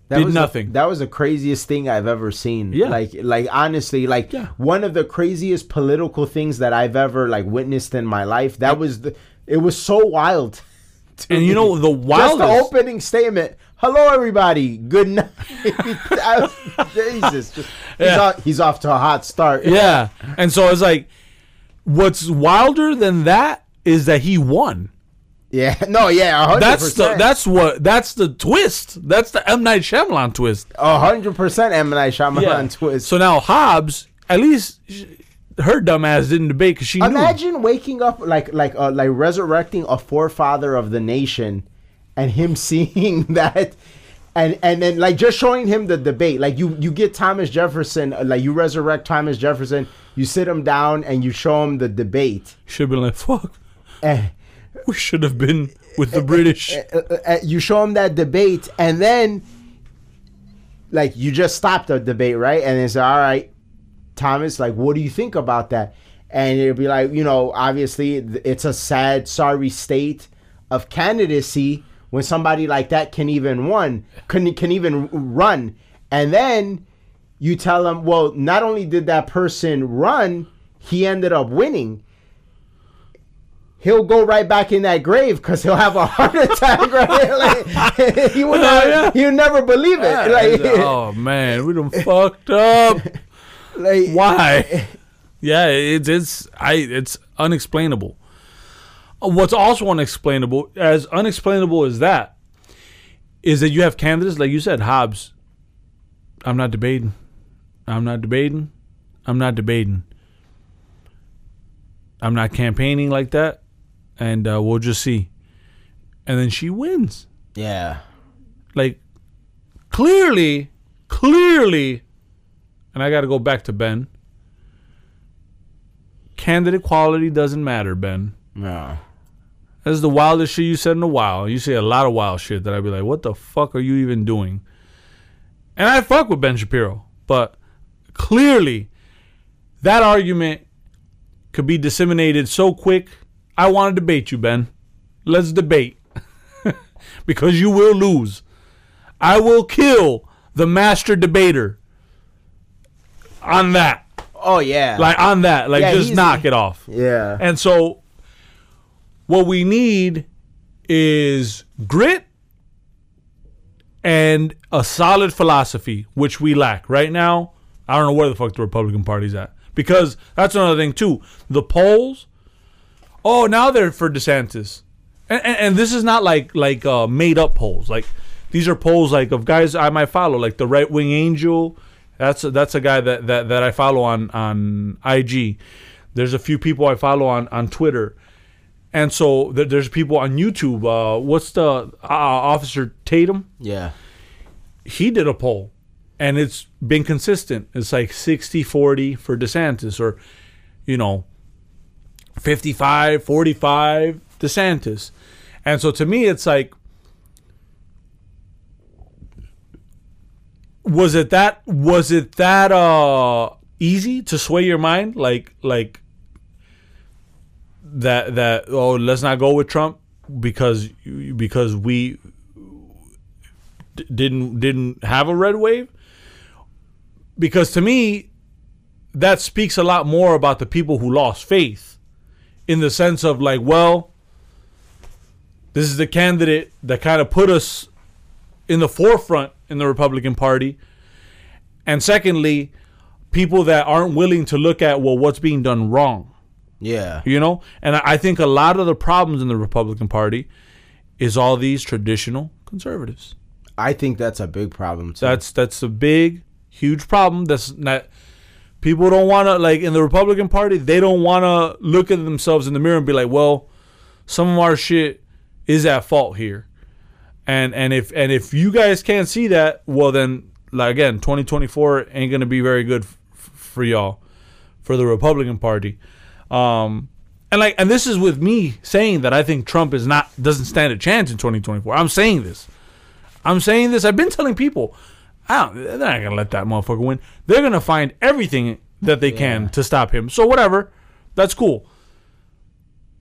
that Did nothing. that was the craziest thing i've ever seen Yeah. like like honestly like Yeah. one of the craziest political things that i've ever like witnessed in my life that was the it was so wild [laughs] And you know the Just the opening statement. Hello, everybody. Good night. [laughs] I was- Jesus, just, he's, Yeah. off, he's off to a hot start. yeah. And so it's like, what's wilder than that is that he won. yeah. [laughs] No, yeah, a hundred That's the that's what that's the twist. That's the M Night Shyamalan twist. a hundred percent. M Night Shyamalan Yeah. twist. So now Hobbs, at least her dumb ass didn't debate because she knew. Imagine waking up like like uh, like resurrecting a forefather of the nation, and him [laughs] seeing that, and and then like just showing him the debate. Like you you get Thomas Jefferson, uh, like you resurrect Thomas Jefferson, you sit him down and you show him the debate. Should have been like, fuck. Eh, We should have been with the British. uh, uh, uh, you show him that debate, and then like you just stop the debate, right? And it's all right, Thomas. Like, what do you think about that? And it'll be like, you know, obviously it's a sad, sorry state of candidacy when somebody like that can even one can can even run, and then you tell them, well, not only did that person run, he ended up winning he'll go right back in that grave because he'll have a heart [laughs] attack. Right? Like, [laughs] he would not, oh, yeah. he'll never believe it. Like, oh [laughs] man, we done fucked up. like, Why? Yeah, it's it's I it's unexplainable. What's also unexplainable, as unexplainable as that, is that you have candidates like you said, Hobbs. I'm not debating. I'm not debating. I'm not debating. I'm not campaigning like that, and uh, we'll just see. And then she wins. Yeah. Like clearly, clearly, and I got to go back to Ben. Candidate quality doesn't matter, Ben. No. That's the wildest shit you said in a while. You say a lot of wild shit that I'd be like, what the fuck are you even doing? And I fuck with Ben Shapiro, but clearly that argument could be disseminated so quick. I want to debate you, Ben. Let's debate. [laughs] because you will lose. I will kill the master debater on that. Oh yeah. Like on that. Like Yeah, just knock it off. yeah. And so, what we need is grit and a solid philosophy, which we lack right now. I don't know where the fuck the Republican Party's at because that's another thing too. The polls, oh, now they're for DeSantis, and, and, and this is not like like uh, made up polls. Like these are polls like of guys I might follow, like the Right Wing Angel. That's a, that's a guy that, that, that I follow on on IG. There's a few people I follow on on Twitter, and so there, there's people on YouTube. Uh, what's the uh, Officer Tatum? Yeah. he did a poll and it's been consistent. It's like 60 40 for DeSantis or, you know, 55 45 DeSantis. And so to me, it's like, was it that, was it that, uh, easy to sway your mind? Like, like, that, that, oh, let's not go with Trump because, because we, d- didn't didn't have a red wave. Because to me that speaks a lot more about the people who lost faith in the sense of like well this is the candidate that kind of put us in the forefront in the Republican Party. And secondly people that aren't willing to look at well what's being done wrong Yeah. you know and I think a lot of the problems in the Republican Party is all these traditional conservatives I think that's a big problem too. that's that's a big, huge problem. That's not people don't want to like in the Republican Party. They don't want to look at themselves in the mirror and be like, well, some of our shit is at fault here. And and if and if you guys can't see that, well then like again, 2024 ain't gonna be very good f- for y'all, for the Republican Party. Um, and like and this is with me saying that I think Trump is not doesn't stand a chance in 2024. I'm saying this. I'm saying this. I've been telling people, I don't, they're not gonna let that motherfucker win. They're gonna find everything that they can to stop him. So whatever, that's cool.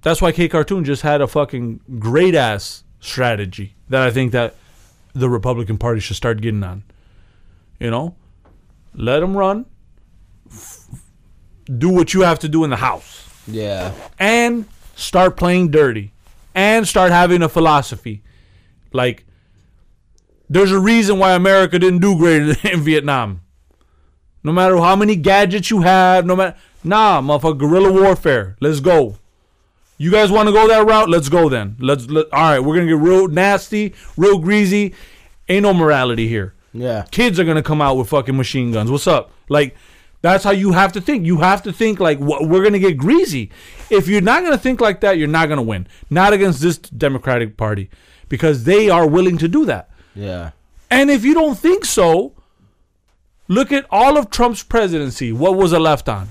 That's why K Cartoon just had a fucking great ass strategy that I think that the Republican Party should start getting on. You know, let him run. Do what you have to do in the house yeah. and start playing dirty and start having a philosophy. Like, there's a reason why America didn't do great [laughs] in Vietnam. No matter how many gadgets you have, no matter nah, motherfucker, guerrilla warfare. Let's go. You guys want to go that route? Let's go then. Let's let. All right, we're gonna get real nasty, real greasy. Ain't no morality here Yeah. kids are gonna come out with fucking machine guns. What's up? Like that's how you have to think. You have to think like we're gonna get greasy. If you're not gonna think like that, you're not gonna win. Not against this Democratic Party because they are willing to do that. Yeah. And if you don't think so, look at all of Trump's presidency. What was it left on?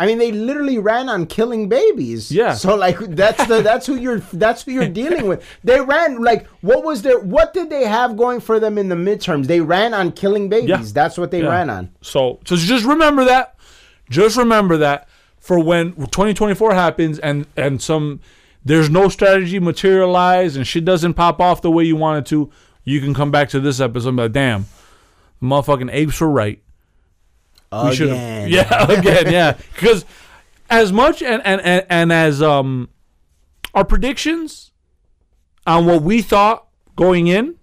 I mean, they literally ran on killing babies. Yeah. So like that's the that's who you're that's who you're dealing with. They ran like what was their what did they have going for them in the midterms? They ran on killing babies. Yeah. That's what they Yeah. ran on. So, so just remember that. Just remember that for when 2024 happens and and some there's no strategy materialize and shit doesn't pop off the way you want it to, you can come back to this episode and be like, damn, motherfucking apes were right. We should've- Again. Yeah, [laughs] again, yeah. Because as much and, and, and, and as um our predictions on what we thought going in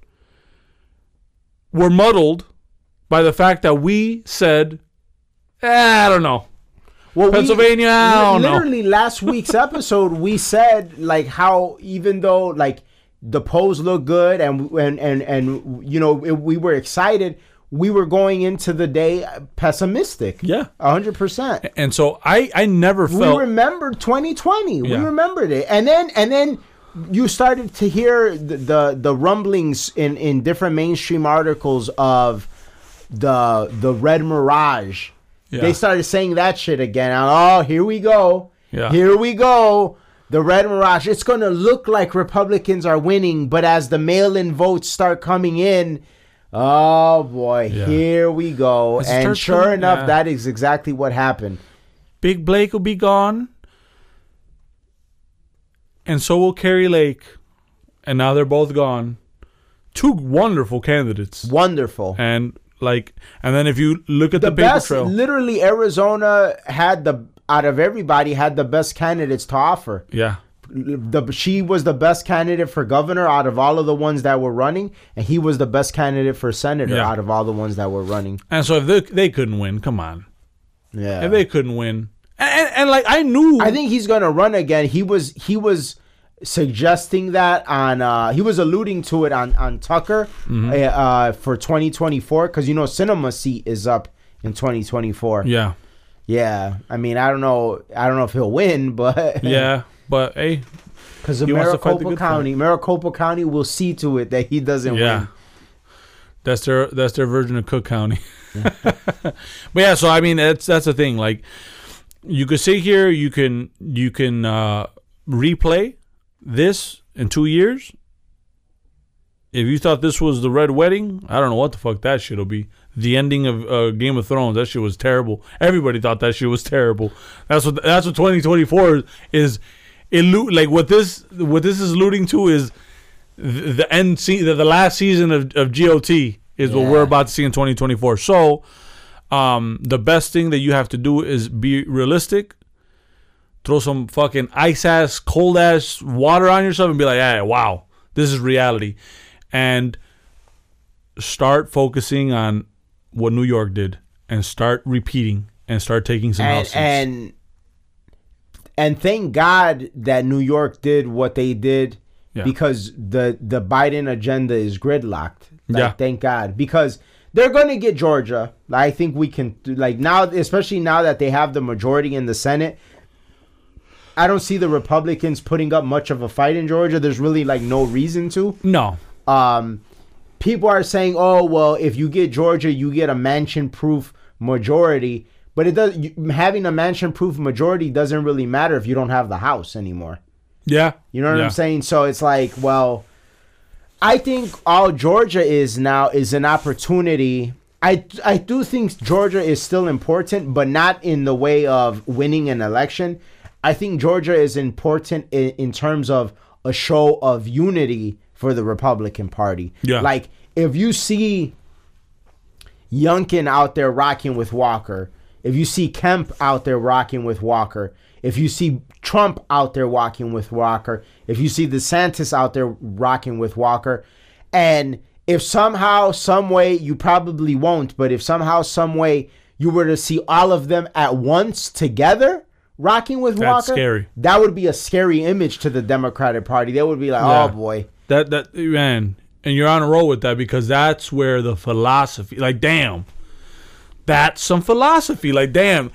were muddled by the fact that we said, eh, I don't know. Well, we- Pennsylvania, I don't know. literally last week's [laughs] episode, we said like how even though like the polls look good, and and and and you know it, we were excited. We were going into the day pessimistic. Yeah. hundred percent. And so I I never felt We remembered 2020. We remembered it, and then and then you started to hear the the, the rumblings in in different mainstream articles of the the red mirage. Yeah. They started saying that shit again. Oh, here we go. Yeah. Here we go. The red mirage. It's going to look like Republicans are winning, but as the mail-in votes start coming in, oh boy, Yeah. here we go. As it And sure enough, yeah. that is exactly what happened. Big Blake will be gone, and so will Kari Lake, and now they're both gone. Two wonderful candidates, Wonderful. and like, and then if you look at the the, best trail, literally Arizona had the out of everybody had the best candidates to offer. yeah, The she was the best candidate for governor out of all of the ones that were running, and he was the best candidate for senator Yeah. out of all the ones that were running. and so if they, they couldn't win, come on, Yeah. if they couldn't win, and, and, and like I knew, I think he's gonna run again. He was he was suggesting that on uh he was alluding to it on on Tucker Mm-hmm. uh, uh for 2024 because you know Sinema seat is up in 2024. yeah, Yeah, I mean I don't know I don't know if he'll win, but yeah, [laughs] but hey, Because of He wants to fight Maricopa County, Maricopa County will see to it that he doesn't Yeah. win. That's their that's their version of Cook County. [laughs] but yeah, so I mean that's that's the thing. Like you could sit here, you can you can uh, replay this in two years. If you thought this was the Red Wedding, I don't know what the fuck that shit'll be. The ending of uh, Game of Thrones, that shit was terrible. Everybody thought that shit was [laughs] terrible. That's what that's what 2024 is. Illu- like what this what this is alluding to is the, the end se- the, the last season of, of GOT is what we're about to see in 2024. So, um, the best thing that you have to do is be realistic. Throw some fucking ice ass, cold ass water on yourself and be like, "Yeah, wow, this is reality," and start focusing on what New York did and start repeating and start taking some And and and thank God that New York did what they did Yeah. because the the Biden agenda is gridlocked. Like, Yeah. thank God because they're going to get Georgia. I think we can like now, especially now that they have the majority in the Senate. I don't see the Republicans putting up much of a fight in Georgia. There's really like no reason to. no, um, people are saying, "Oh, well, if you get Georgia, you get a Manchin-proof majority." But it does you, having a Manchin-proof majority doesn't really matter if you don't have the House anymore. yeah, You know what Yeah. I'm saying? So it's like, well, I think all Georgia is now is an opportunity. I I do think Georgia is still important, but not in the way of winning an election. I think Georgia is important in, in terms of a show of unity for the Republican Party. Yeah. Like if you see Youngkin out there rocking with Walker, if you see Kemp out there rocking with Walker, if you see Trump out there walking with Walker, if you see DeSantis out there rocking with Walker, and if somehow, some way, you probably won't, but if somehow, some way, you were to see all of them at once together rocking with That's Walker, scary. that would be a scary image to the Democratic Party. They would be like, oh, Yeah. oh boy. That that man, and you're on a roll with that because that's where the philosophy. Like, damn, that's some philosophy. Like, damn,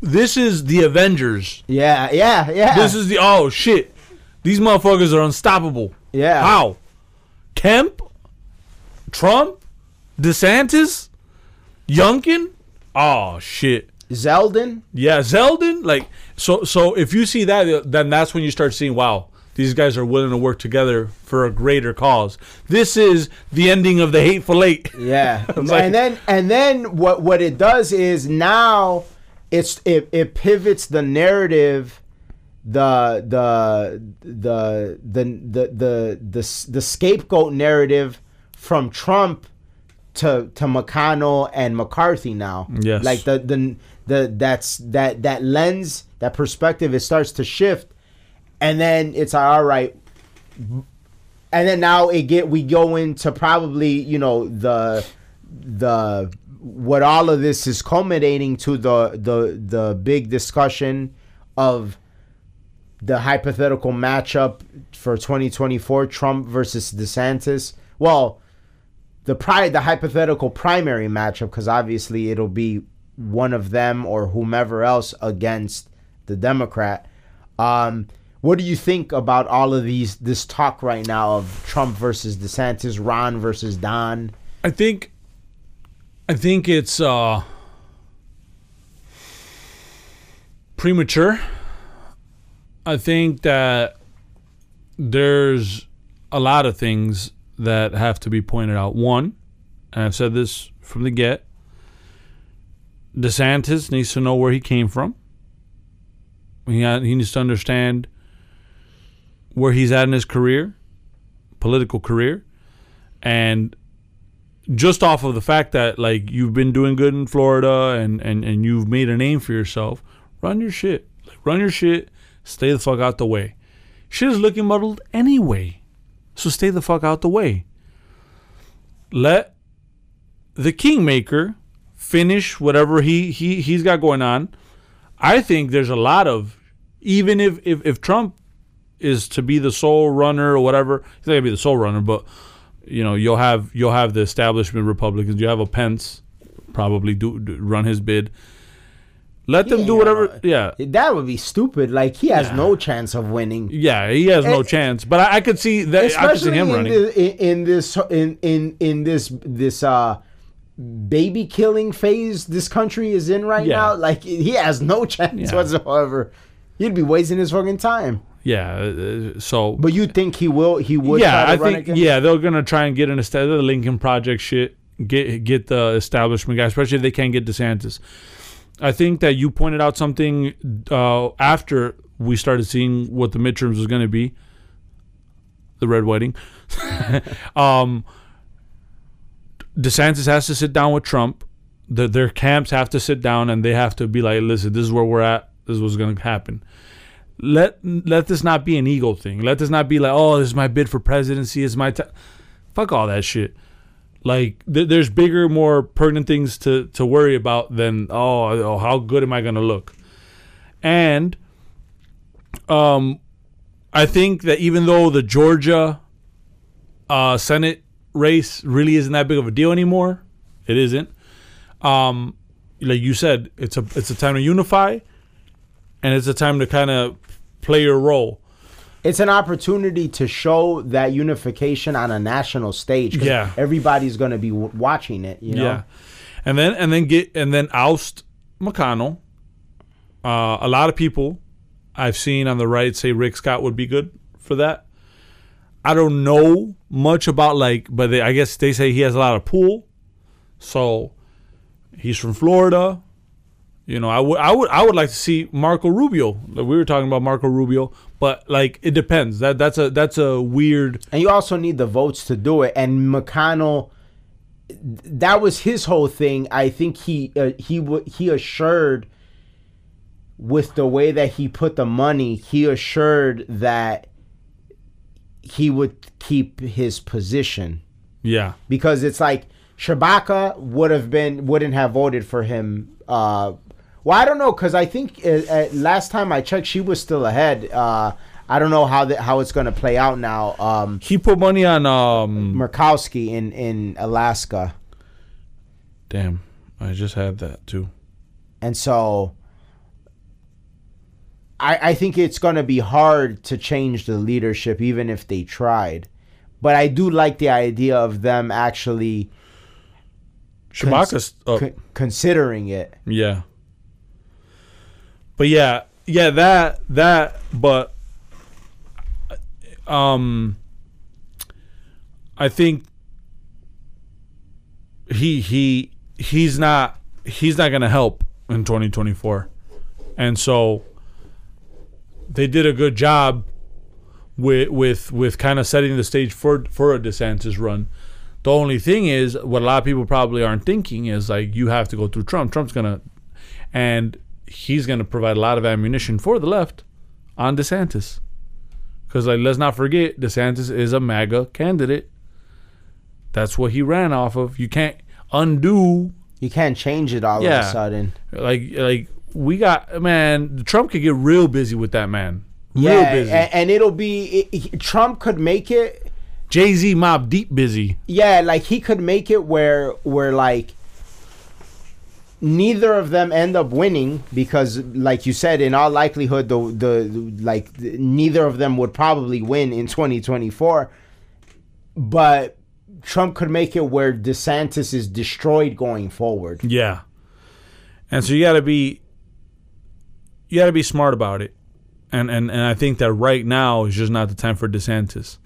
this is the Avengers. Yeah, yeah, yeah. This is the oh shit. These motherfuckers are unstoppable. Yeah. How? Kemp, Trump, DeSantis, Youngkin. Oh shit. Zeldin. Yeah, Zeldin. Like so. So if you see that, then that's when you start seeing, wow, these guys are willing to work together for a greater cause. This is the ending of the hateful eight. [laughs] Yeah, [laughs] like- and then and then what what it does is now it's it, it pivots the narrative, the the the the the the the, the scapegoat narrative from Trump to to McConnell and McCarthy now. Yes. like the the the that's that that lens that perspective it starts to shift, and then it's like, all right and then now it get we go into probably you know the the what all of this is culminating to the the the big discussion of the hypothetical matchup for 2024 Trump versus DeSantis. Well, the pri- the hypothetical primary matchup because obviously it'll be one of them or whomever else against the Democrat. Um, what do you think about all of these this talk right now of Trump versus DeSantis, Ron versus Don? I think I think it's uh premature. I think that there's a lot of things that have to be pointed out. One, and I've said this from the get, DeSantis needs to know where he came from. He, he needs to understand where he's at in his career, political career, and just off of the fact that like you've been doing good in Florida and and and you've made a name for yourself, run your shit. Like, run your shit. Stay the fuck out the way. Shit is looking muddled anyway, so stay the fuck out the way. Let the kingmaker finish whatever he he he's got going on. I think there's a lot of even if if, if Trump is to be the sole runner or whatever, he's not gonna be the sole runner, but you know you'll have you'll have the establishment Republicans. You have a Pence probably do, do run his bid. Let them Yeah, do whatever. Yeah, That would be stupid. Like he has Yeah. no chance of winning. yeah, he has no Eh, chance. But I, I could see that. I could see especially him in, running. the, in, this in in in this this uh baby killing phase this country is in right Yeah. now like he has no [laughs] chance whatsoever he'd be wasting his fucking time yeah. uh, So but you think he will he would yeah, try I think yeah they're gonna try and get an instead of the Lincoln Project shit. Get get the establishment guy, especially if they can't get DeSantis. I think that you pointed out something uh, after we started seeing what the midterms was going to be. The red wedding. [laughs] um, DeSantis has to sit down with Trump. The, their camps have to sit down and they have to be like, listen, this is where we're at. This is what's going to happen. Let let this not be an ego thing. Let this not be like, oh, this is my bid for presidency. It's my time. Fuck all that shit. Like th- there's bigger, more pertinent things to to worry about than oh, oh how good am I going to look? And um, I think that even though the Georgia uh, Senate race really isn't that big of a deal anymore, it isn't. Um, like you said, it's a it's a time to unify, and it's a time to kind of play your role. it's an opportunity to show that unification on a national stage. Yeah. everybody's going to be w- watching it you know Yeah, and then and then get and then oust McConnell. Uh, a lot of people I've seen on the right say Rick Scott would be good for that. I don't know much about like, but they, I guess they say he has a lot of pull. So he's from Florida. You know, I would I would I would like to see Marco Rubio. Like, we were talking about Marco Rubio, but like it depends. That that's a that's a weird. And you also need the votes to do it. And McConnell, that was his whole thing. I think he uh, he he assured with the way that he put the money, he assured that he would keep his position Yeah, because it's like Tshibaka would have been wouldn't have voted for him. Uh, well, I don't know because I think uh, uh, last time I checked, she was still ahead. Uh, I don't know how the, how it's going to play out now. Um, he put money on. um Murkowski in in Alaska, Damn, I just had that too. and so I I think it's going to be hard to change the leadership even if they tried. But I do like the idea of them actually Tshibaka's up. con- considering it. Yeah. But yeah, yeah, that that but um I think he he he's not he's not going to help in 2024. And so they did a good job with with with kind of setting the stage for for a DeSantis run. The only thing is, what a lot of people probably aren't thinking is like you have to go through Trump. Trump's gonna, and he's gonna provide a lot of ammunition for the left on DeSantis, because like let's not forget, DeSantis is a MAGA candidate. That's what he ran off of. You can't undo You can't change it all of a sudden. like like we got man. Trump could get real busy with that man. Real yeah, busy. And, and it'll be it, Trump could make it. Jay Z Mobb Deep busy. Yeah, like he could make it where where like neither of them end up winning because like you said in all likelihood the the like neither of them would probably win in 2024 but Trump could make it where DeSantis is destroyed going forward. Yeah. And so you got to be you got to be smart about it. And, and and I think that right now is just not the time for DeSantis.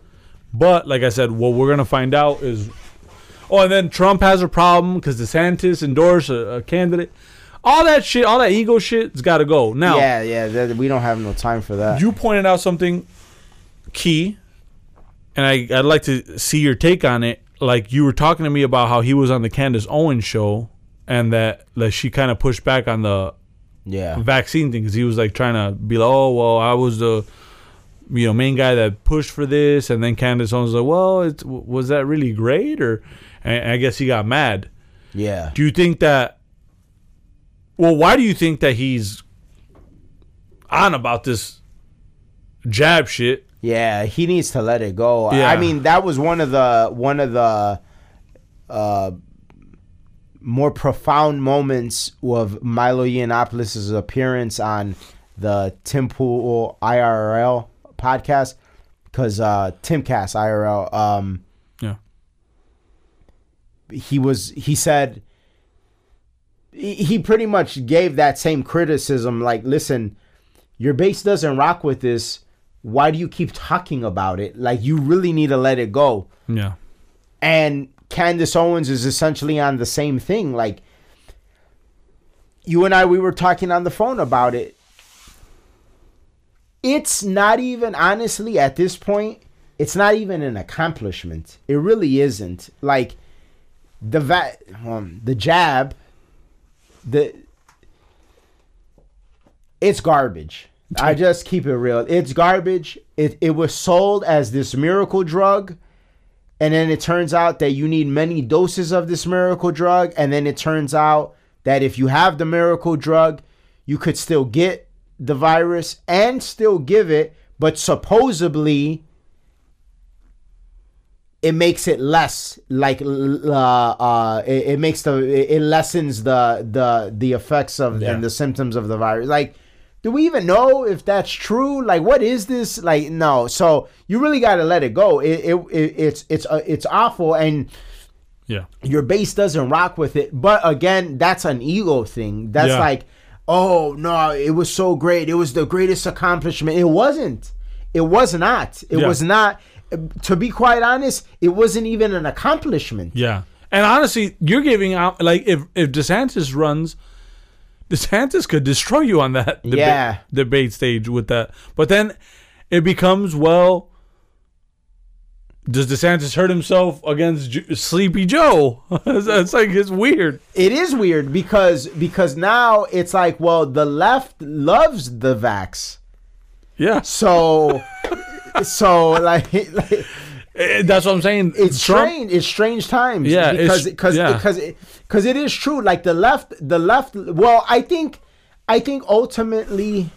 But like I said, what we're going to find out is Oh, and then Trump has a problem cuz DeSantis endorsed a, a candidate. All that shit, all that ego shit's got to go. Now, Yeah, yeah, that, we don't have no time for that. you pointed out something key and I, I'd like to see your take on it. Like you were talking to me about how he was on the Candace Owens show, and that that she kind of pushed back on the yeah. vaccine thing because he was like trying to be like, oh well, I was the you know main guy that pushed for this, and then Candace Owens was like, well, it, was that really great? Or and I guess he got mad. Yeah. Do you think that? Well, why do you think that he's on about this jab shit? Yeah, he needs to let it go. Yeah. I mean, that was one of the one of the uh, more profound moments of Milo Yiannopoulos' appearance on the Tim Pool IRL podcast because uh, Timcast IRL. Um. He was he said he pretty much gave that same criticism like listen your base doesn't rock with this. Why do you keep talking about it? Like you really need to let it go. Yeah. and Candace Owens is essentially on the same thing. Like you and I we were talking on the phone about it. It's not even honestly at this point it's not even an accomplishment. It really isn't. Like the va- um, the jab the it's garbage. I just keep it real. It's garbage. It, it was sold as this miracle drug and then it turns out that you need many doses of this miracle drug and then it turns out that if you have the miracle drug you could still get the virus and still give it but supposedly it makes it less like uh, uh it, it makes the it lessens the the the effects of Yeah. and the symptoms of the virus like do we even know if that's true like what is this like no so you really got to let it go it, it, it it's it's uh, it's awful and Yeah. your base doesn't rock with it. But again, that's an ego thing. That's Yeah. like, oh no, it was so great. It was the greatest accomplishment. It wasn't. It was not. It Yeah. was not. To be quite honest, it wasn't even an accomplishment. Yeah. And honestly, you're giving out like if if DeSantis runs, DeSantis could destroy you on that [laughs] deba- Yeah. debate stage with that. But then it becomes well. Does DeSantis hurt himself against J- Sleepy Joe? [laughs] it's, it's like it's weird. It is weird because because now it's like, well, the left loves the vax. Yeah, So [laughs] so like, [laughs] like Eh, that's what I'm saying. it's Trump- strange. It's strange times. Yeah, because because yeah. because because it is true. Like the left, the left. Well, I think, I think ultimately,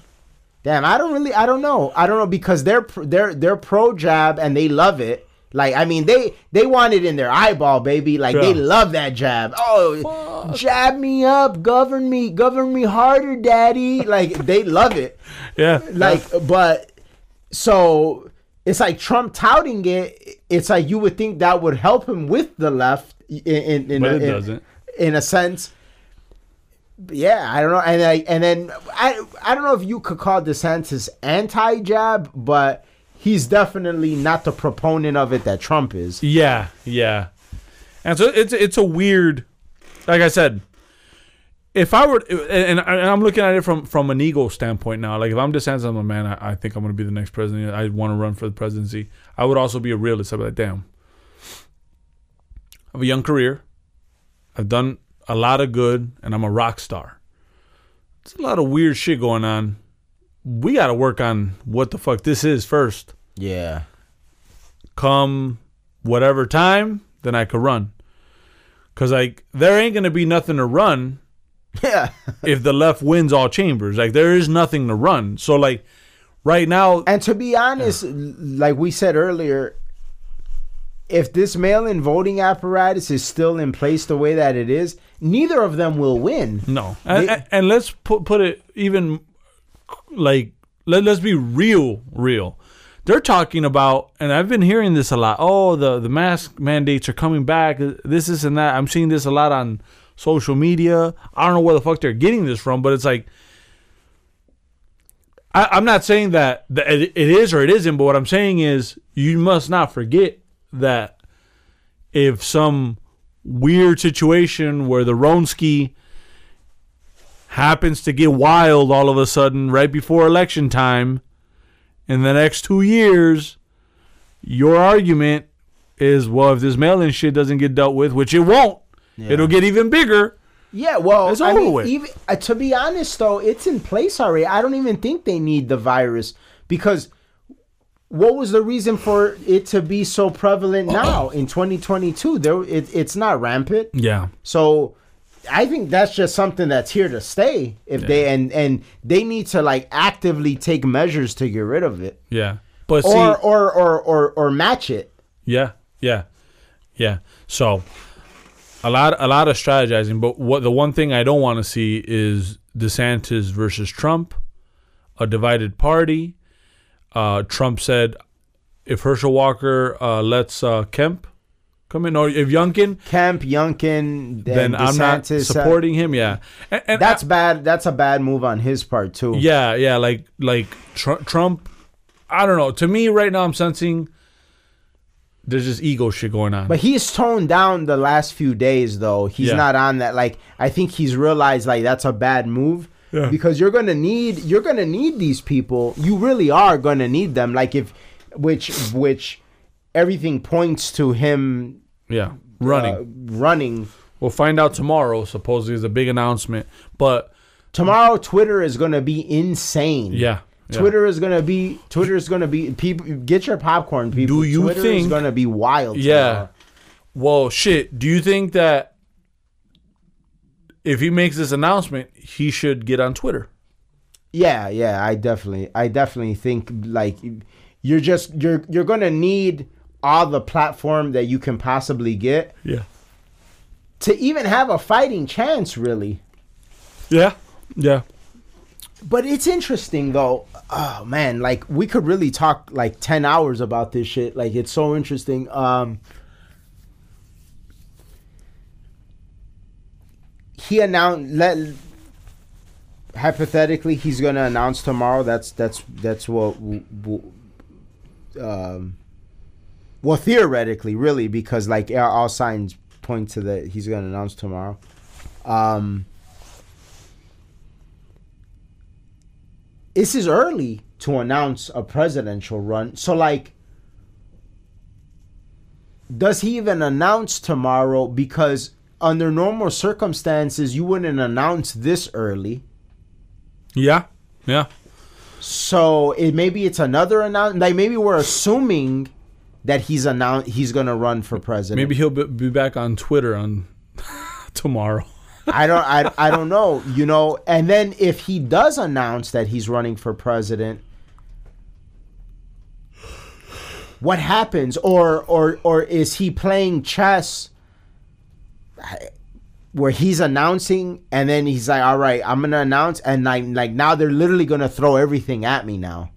damn, I don't really, I don't know, I don't know because they're they're they're pro jab and they love it. Like I mean, they they want it in their eyeball, baby. Like they love that jab. Oh, jab me up, govern me, govern me harder, daddy. Like they love it [laughs] Yeah, like but so it's like Trump touting it. It's like you would think that would help him with the left in in, in, But a, it in- doesn't. in a sense. Yeah, I don't know, and I, and then I I don't know if you could call DeSantis anti-jab, but he's definitely not the proponent of it that Trump is. Yeah, yeah. And so it's it's a weird like I said, if I were and, and I'm looking at it from from an ego standpoint now, like if I'm DeSantis, I'm a man, I, I think I'm gonna be the next president. I want to run for the presidency. I would also be a realist. I'd be like, damn. I have a young career. I've done a lot of good and I'm a rock star. It's a lot of weird shit going on. We gotta work on what the fuck this is first Yeah, come whatever time, then I could run. Cause like there ain't gonna be nothing to run yeah, [laughs] if the left wins all chambers. Like there is nothing to run. So like right now, And to be honest, like we said earlier, if this mail-in voting apparatus is still in place the way that it is, neither of them will win. no. And, They- and- and let's put put it even like let, let's be real, real. They're talking about, and I've been hearing this a lot. Oh, the the mask mandates are coming back. This, is and that. I'm seeing this a lot on social media. I don't know where the fuck they're getting this from, but it's like I, I'm not saying that, that it is or it isn't, but what I'm saying is you must not forget that if some weird situation where the Ronski happens to get wild all of a sudden right before election time in the next two years, your argument is well, if this mail in shit doesn't get dealt with, which it won't, it'll get even bigger. Yeah, well, It's I mean, with. even uh, to be honest though, it's in place already. I don't even think they need the virus because what was the reason for it to be so prevalent now in 2022? There, it, it's not rampant. Yeah. So I think that's just something that's here to stay. If they and and they need to like actively take measures to get rid of it, Yeah. But see, or or or or or match it. Yeah, yeah, yeah. So a lot, a lot of strategizing. But what the one thing I don't want to see is DeSantis versus Trump, a divided party. Uh, Trump said, if Herschel Walker uh, lets uh, Kemp come in, or if Youngkin, Kemp, Youngkin, then and I'm not DeSantis, uh, supporting him. Yeah, and, and That's bad. That's a bad move on his part too. Yeah, yeah, like like Tr- Trump. I don't know. To me, right now, I'm sensing there's just ego shit going on. But he's toned down the last few days, though. He's Yeah. not on that. Like I think he's realized like that's a bad move Yeah. because you're gonna need you're gonna need these people. You really are gonna need them. Like if which which everything points to him yeah, running. uh, running. We'll find out tomorrow. Supposedly, is a big announcement. But Tomorrow, Twitter is gonna be insane. yeah, yeah. Twitter is gonna be Twitter is gonna be people get your popcorn people. Do you Twitter is gonna be wild? Yeah. tomorrow. Well, shit. Do you think that if he makes this announcement, he should get on Twitter? Yeah, yeah, I definitely, I definitely think like you're just you're you're gonna need all the platform that you can possibly get Yeah. to even have a fighting chance, really. Yeah. Yeah. But it's interesting though. Oh man, like we could really talk like ten hours about this shit. Like it's so interesting. Um, he announced let hypothetically he's gonna announce tomorrow. That's that's that's what. Um, well, theoretically, really, because like all signs point to that he's gonna announce tomorrow. Um, this is early to announce a presidential run. So like does he even announce tomorrow because under normal circumstances you wouldn't announce this early. Yeah. Yeah. So it maybe it's another announcement. Like maybe we're assuming that he's announced he's gonna run for president. Maybe he'll be, be back on Twitter on [laughs] tomorrow. I don't I, I don't know, you know. And then if he does announce that he's running for president, what happens or or or is he playing chess where he's announcing and then he's like, "All right, I'm going to announce." And like like now they're literally going to throw everything at me now.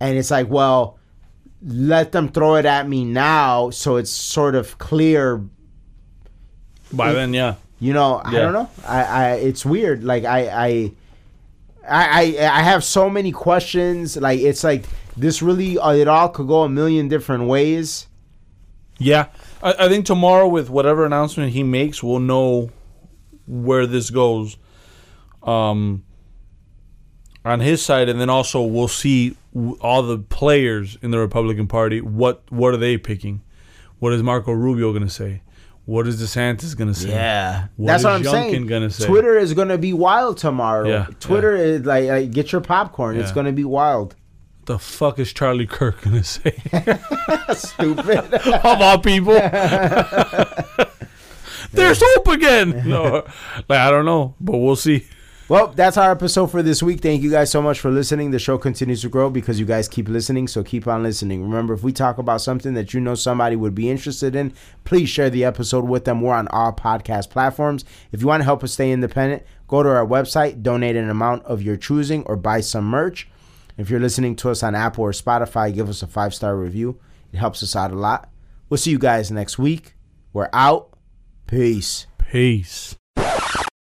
And it's like, "Well, let them throw it at me now so it's sort of clear By then, yeah. You know, I don't know. I, I it's weird. Like I, I, I, I, I have so many questions. Like it's like this really, uh, it all could go a million different ways. Yeah, I, I think tomorrow with whatever announcement he makes, we'll know where this goes. Um, on his side, and then also we'll see w- all the players in the Republican Party. What what are they picking? What is Marco Rubio going to say? What is DeSantis going to say? What that's is what I'm Youngkin saying. gonna say? Twitter is gonna be wild tomorrow. Yeah, Twitter is like, like get your popcorn. It's gonna be wild. The fuck is Charlie Kirk going to say? [laughs] Stupid. [laughs] of all people. [laughs] There's hope again. No, like I don't know, but we'll see. Well, that's our episode for this week. Thank you guys so much for listening. The show continues to grow because you guys keep listening, so keep on listening. Remember, if we talk about something that you know somebody would be interested in, please share the episode with them. We're on all podcast platforms. If you want to help us stay independent, go to our website, donate an amount of your choosing, or buy some merch. If you're listening to us on Apple or Spotify, give us a five star review. It helps us out a lot. We'll see you guys next week. We're out. Peace. Peace.